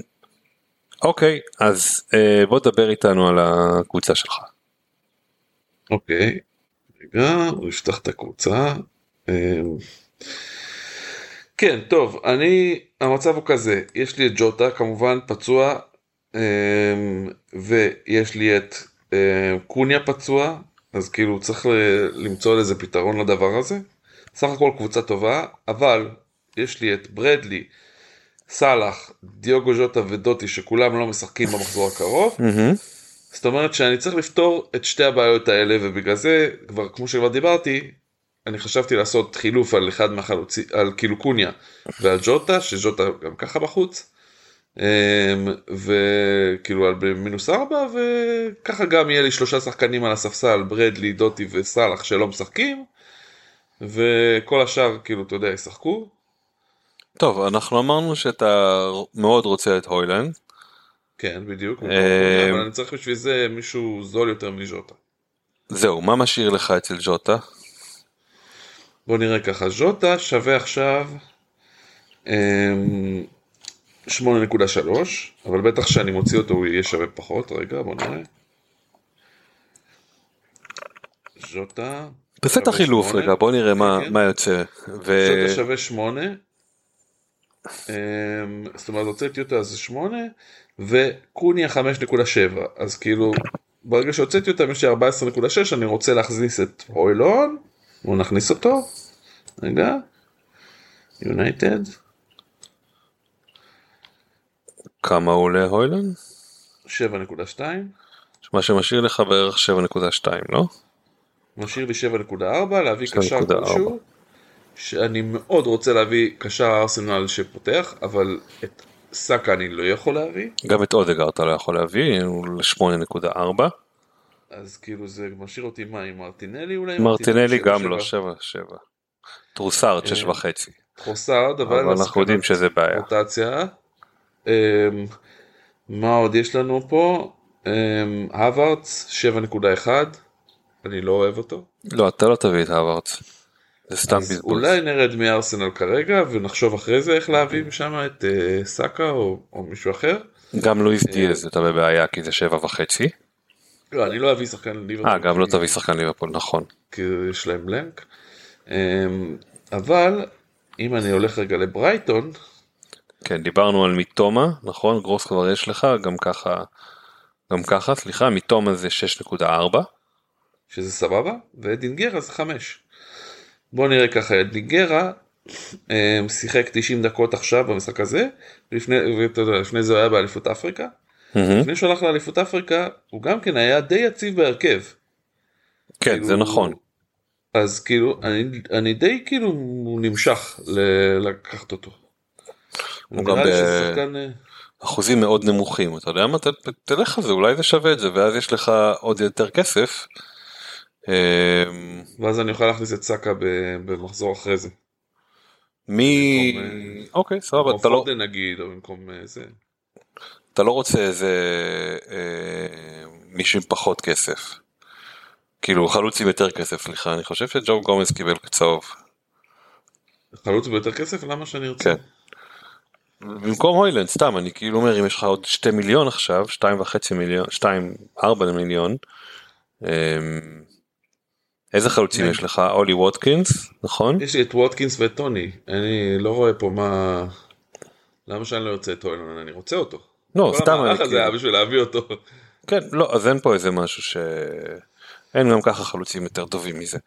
אוקיי, אז אה, בוא תדבר איתנו על הקבוצה שלך. אוקיי, רגע, הוא יפתח את הקבוצה. אמ, כן, טוב, אני, המצב הוא כזה, יש לי את ג'וטה כמובן פצוע, אמ, ויש לי את קוניה פצוע, אז כאילו צריך למצוא איזה פתרון לדבר הזה. סך הכל קבוצה טובה, אבל יש לי את ברדלי, סאלח, דיוגו ז'וטה ודוטי שכולם לא משחקים במחזור הקרוב. זאת אומרת שאני צריך לפתור את שתי הבעיות האלה ובגלל זה כבר כמו שכבר דיברתי אני חשבתי לעשות חילוף על אחד מהחלוצים על כאילו קוניה ועל ג'וטה שג'וטה גם ככה בחוץ. אמ, וכאילו על מינוס ארבע וככה גם יהיה לי שלושה שחקנים על הספסל ברדלי דוטי וסאלח שלא משחקים וכל השאר כאילו אתה יודע ישחקו טוב, אנחנו אמרנו שאתה מאוד רוצה את הוילנד. כן, בדיוק, אה, אבל אני צריך בשביל זה מישהו זול יותר מז'וטה. זהו, מה משאיר לך אצל ז'וטה? בוא נראה ככה, ז'וטה שווה עכשיו 8.3, אמ, אבל בטח שאני מוציא אותו הוא יהיה שווה פחות, רגע בוא נראה. ז'וטה. תעשה את החילוף רגע, בוא נראה מה, כן. מה יוצא. ו... ז'וטה שווה 8, אמ, זאת אומרת הוצאתי אותה זה 8 וקוניה 5.7 אז כאילו ברגע שהוצאתי אותם יש לי 14.6 אני רוצה להכניס את הוילון בואו נכניס אותו רגע יונייטד כמה עולה הוילון? 7.2 מה שמשאיר לך בערך 7.2 לא? משאיר לי 7.4 להביא קשר כלשהו שאני מאוד רוצה להביא קשר ארסנל שפותח, אבל את סאקה אני לא יכול להביא. גם את אודגור אתה לא יכול להביא, הוא ל-8.4. אז כאילו זה משאיר אותי מה עם מרטינלי אולי? מרטינלי גם לא, 7-7. טרוסארד 6.5. טרוסארד, אבל, אנחנו יודעים שזה בעיה. רוטציה. אמ, מה עוד יש לנו פה? הווארדס אמ, 7.1. אני לא אוהב אותו. לא, אתה לא תביא את הווארדס. זה סתם בזבוז. אולי נרד מארסנל כרגע ונחשוב אחרי זה איך להביא משם את uh, סאקה או, או מישהו אחר. גם לואיס דיאז אתה בבעיה כי זה שבע וחצי. לא אני לא אביא שחקן ליברפול. אה גם לא תביא שחקן ליברפול נכון. כי יש להם בלנק. Um, אבל אם אני הולך רגע לברייטון. כן דיברנו על מיטומה נכון גרוס כבר יש לך גם ככה גם ככה סליחה מיטומה זה 6.4. שזה סבבה ודינגרה זה 5. בוא נראה ככה את ניגרה אמ, שיחק 90 דקות עכשיו במשחק הזה לפני, ואתה יודע, לפני זה הוא היה באליפות אפריקה. לפני שהוא הלך לאליפות אפריקה הוא גם כן היה די יציב בהרכב. כן כאילו, זה נכון. אז כאילו אני, אני די כאילו נמשך ל- לקחת אותו. הוא גם באחוזים ב... מאוד נמוכים אתה יודע מה תלך על זה אולי זה שווה את זה ואז יש לך עוד יותר כסף אמ, ואז אני אוכל להכניס את סאקה במחזור אחרי זה. מי אה, אוקיי סבבה אתה לא נגיד או במקום אה, זה. אתה לא רוצה איזה אה, מישהו עם פחות כסף. כאילו חלוץ עם יותר כסף סליחה אני חושב שג'ו גומז קיבל צהוב. חלוץ ביותר כסף למה שאני ארצה. כן. במקום הוילנד סתם אני כאילו אומר אם יש לך עוד 2 מיליון עכשיו 2.5 מיליון 2 4 מיליון. אמ, איזה חלוצים יש לך? אולי ווטקינס, נכון? יש לי את ווטקינס ואת טוני, אני לא רואה פה מה... למה שאני לא ארצה את הוילון, אני רוצה אותו. לא, כל סתם, המהלך אני הזה היה כאילו- בשביל להביא אותו. כן, לא, אז אין פה איזה משהו ש... אין גם ככה חלוצים יותר טובים מזה.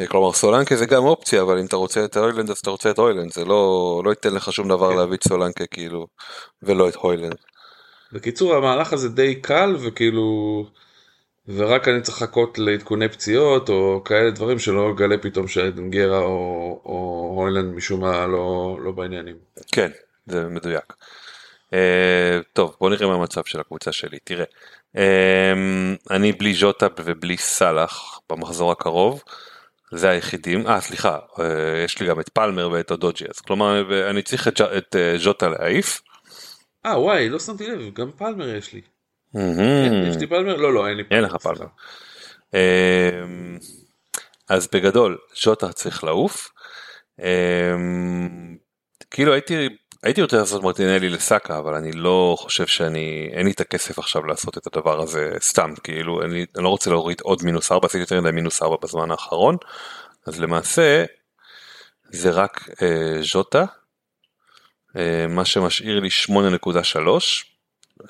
אה, כלומר סולנקה זה גם אופציה, אבל אם אתה רוצה את הוילנד אז אתה רוצה את הוילנד, זה לא, לא ייתן לך שום דבר כן. להביא את סולנקה כאילו, ולא את הוילנד. בקיצור המהלך הזה די קל וכאילו ורק אני צריך לחכות לעדכוני פציעות או כאלה דברים שלא אגלה פתאום שאדנגרה או, או הוילנד משום מה לא, לא בעניינים. כן, זה מדויק. Uh, טוב, בוא נראה מה המצב של הקבוצה שלי. תראה, uh, אני בלי ז'וטה ובלי סאלח במחזור הקרוב. זה היחידים, אה סליחה, uh, יש לי גם את פלמר ואת הדוג'י, אז כלומר אני צריך את, את uh, ז'וטה להעיף. אה וואי לא שמתי לב גם פלמר יש לי. מהמם. יש לי פלמר? לא לא אין לי פלמר. אין לך פלמר. אמ, אז בגדול שוטה צריך לעוף. אמ, כאילו הייתי הייתי רוצה לעשות מרטינלי לסאקה אבל אני לא חושב שאני אין לי את הכסף עכשיו לעשות את הדבר הזה סתם כאילו אני, אני לא רוצה להוריד עוד מינוס 4 עשיתי יותר מדי מינוס 4 בזמן האחרון אז למעשה זה רק אה, ז'וטה אה, מה שמשאיר לי 8.3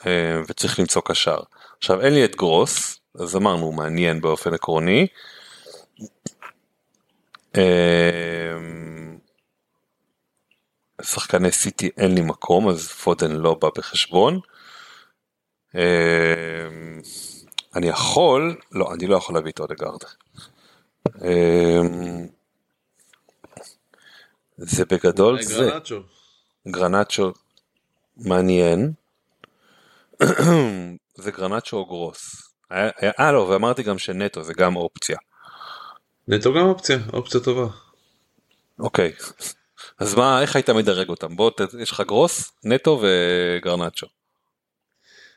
אה, וצריך למצוא קשר. עכשיו אין לי את גרוס, אז אמרנו מעניין באופן עקרוני. אה, שחקני סיטי אין לי מקום אז פודן לא בא בחשבון. אה, אני יכול, לא אני לא יכול להביא את אודגרד. אה, זה בגדול אה, זה. גרנצ'ו. גרנצ'ו מעניין. זה גרנצ'ו או גרוס. היה- היה- אה לא ואמרתי גם שנטו זה גם אופציה. נטו גם אופציה אופציה טובה. אוקיי. אז מה איך היית מדרג אותם בוא יש לך גרוס נטו וגרנצ'ו.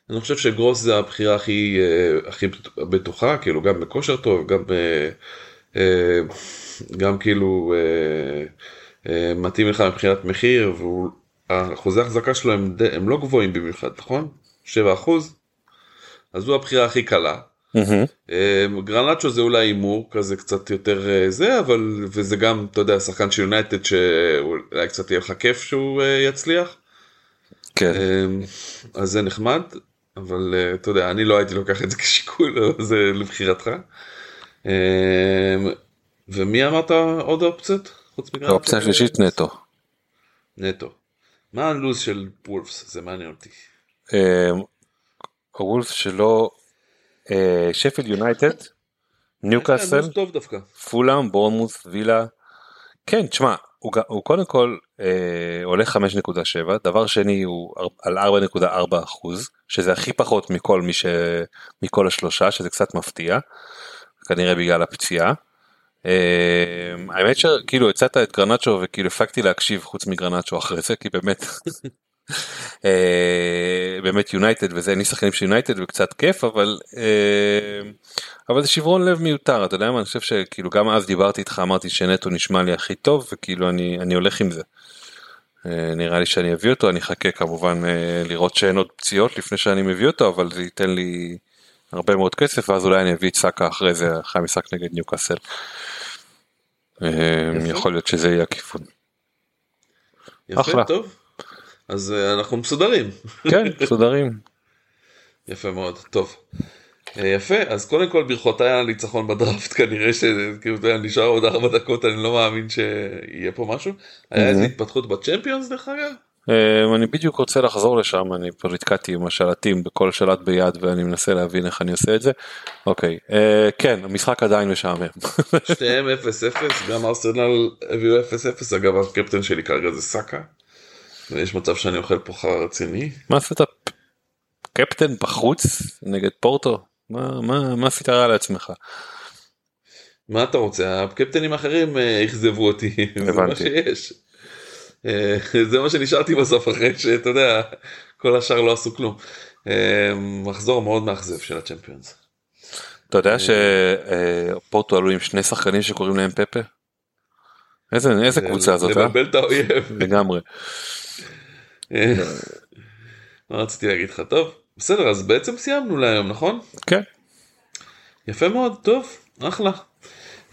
אני חושב שגרוס זה הבחירה הכי אה, הכי בטוחה כאילו גם בכושר טוב גם אה, גם כאילו אה, מתאים לך מבחינת מחיר ואחוזי ההחזקה שלו הם, הם לא גבוהים במיוחד נכון? 7 אחוז? אז זו הבחירה הכי קלה. אה, גרנצ'ו זה אולי הימור כזה קצת יותר אה, זה אבל וזה גם אתה יודע שחקן של יונייטד שאולי קצת יהיה לך כיף שהוא אה, יצליח. כן. אמ, אז זה נחמד, אבל אה, אתה יודע, אני לא הייתי לוקח את זה כשיקול, זה לבחירתך. אמ, ומי אמרת עוד אופציות? חוץ מגרנט? האופציה השלישית נטו. נטו. מה הלו"ז של וולפס? זה מעניין אותי. הוולף שלו אה, שפילד יונייטד ניוקאסל לו"ז טוב דווקא. פולאם, בורנמוס, וילה. כן, תשמע, הוא, הוא קודם כל אה, עולה 5.7, דבר שני הוא על 4.4 אחוז, שזה הכי פחות מכל מי ש... מכל השלושה, שזה קצת מפתיע, כנראה בגלל הפציעה. אה, האמת שכאילו הצעת את גרנצ'ו וכאילו הפסקתי להקשיב חוץ מגרנצ'ו אחרי זה, כי באמת, באמת יונייטד וזה, לי שחקנים של יונייטד וקצת כיף, אבל אה, אבל זה שברון לב מיותר אתה יודע מה אני חושב שכאילו גם אז דיברתי איתך אמרתי שנטו נשמע לי הכי טוב וכאילו אני אני הולך עם זה. אה, נראה לי שאני אביא אותו אני אחכה כמובן אה, לראות שאין עוד פציעות לפני שאני מביא אותו אבל זה ייתן לי הרבה מאוד כסף ואז אולי אני אביא את סאקה אחרי זה אחרי המשחק נגד ניוקאסל. אה. יכול להיות שזה יהיה הכיוון. יפה, אחלה. טוב. אז אה, אנחנו מסודרים. כן מסודרים. יפה מאוד, טוב. אה, יפה, אז קודם כל ברכותיי על הניצחון בדראפט, כנראה שכאילו נשאר עוד ארבע דקות, אני לא מאמין שיהיה פה משהו. היה איזה התפתחות בצ'מפיונס דרך אגב? אה, אני בדיוק רוצה לחזור לשם אני פה נתקעתי עם השלטים בכל שלט ביד ואני מנסה להבין איך אני עושה את זה. אוקיי כן המשחק עדיין משעמם. שניהם 0-0, גם ארסנל הביאו 0-0, אגב הקפטן שלי כרגע זה סאקה. ויש מצב שאני אוכל פה חרא רציני. מה עשית קפטן בחוץ נגד פורטו מה מה מה עשית רע לעצמך מה אתה רוצה, הקפטנים האחרים אה, אכזבו אותי, זה מה. שיש. אה, זה מה שנשארתי בסוף אחרי שאתה יודע, כל השאר לא עשו כלום. אה, מחזור מאוד מאכזב של הצ'מפיונס. אתה יודע שפורטו עלו עם שני שחקנים שקוראים להם פפה? איזה איזה קבוצה זאת אה? לבלבל את האויב. לגמרי אה, מה רציתי להגיד לך טוב בסדר אז בעצם סיימנו להיום נכון כן יפה מאוד טוב אחלה.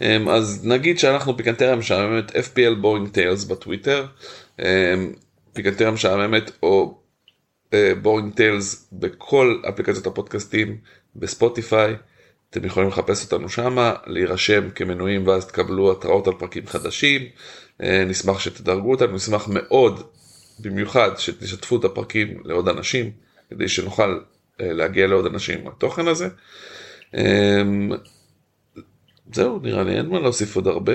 אמ, אז נגיד שאנחנו פיקנטריה משעממת FPL בורינג טיילס בטוויטר אמ, פיקנטריה משעממת או בורינג טיילס בכל אפליקציות הפודקאסטים, בספוטיפיי. אתם יכולים לחפש אותנו שמה, להירשם כמנויים ואז תקבלו התראות על פרקים חדשים. אה, נשמח שתדרגו אותנו, נשמח מאוד, במיוחד שתשתפו את הפרקים לעוד אנשים, כדי שנוכל אה, להגיע לעוד אנשים עם התוכן הזה. אמ, זהו, נראה לי אין מה להוסיף עוד הרבה,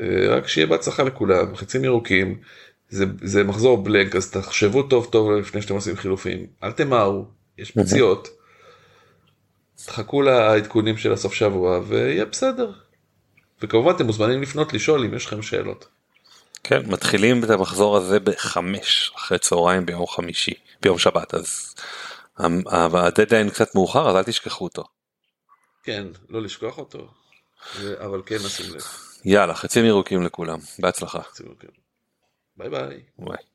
אה, רק שיהיה בהצלחה לכולם, חצים ירוקים, זה, זה מחזור בלנק, אז תחשבו טוב טוב לפני שאתם עושים חילופים, אל תמהרו, יש פציעות, תחכו לעדכונים של הסוף שבוע ויהיה בסדר. וכמובן אתם מוזמנים לפנות לשאול אם יש לכם שאלות. כן, מתחילים את המחזור הזה בחמש אחרי צהריים ביום חמישי, ביום שבת, אז הדדליין קצת מאוחר, אז אל תשכחו אותו. כן, לא לשכוח אותו, אבל כן נשים לב. יאללה, חצים ירוקים לכולם, בהצלחה. ביי ביי. ביי.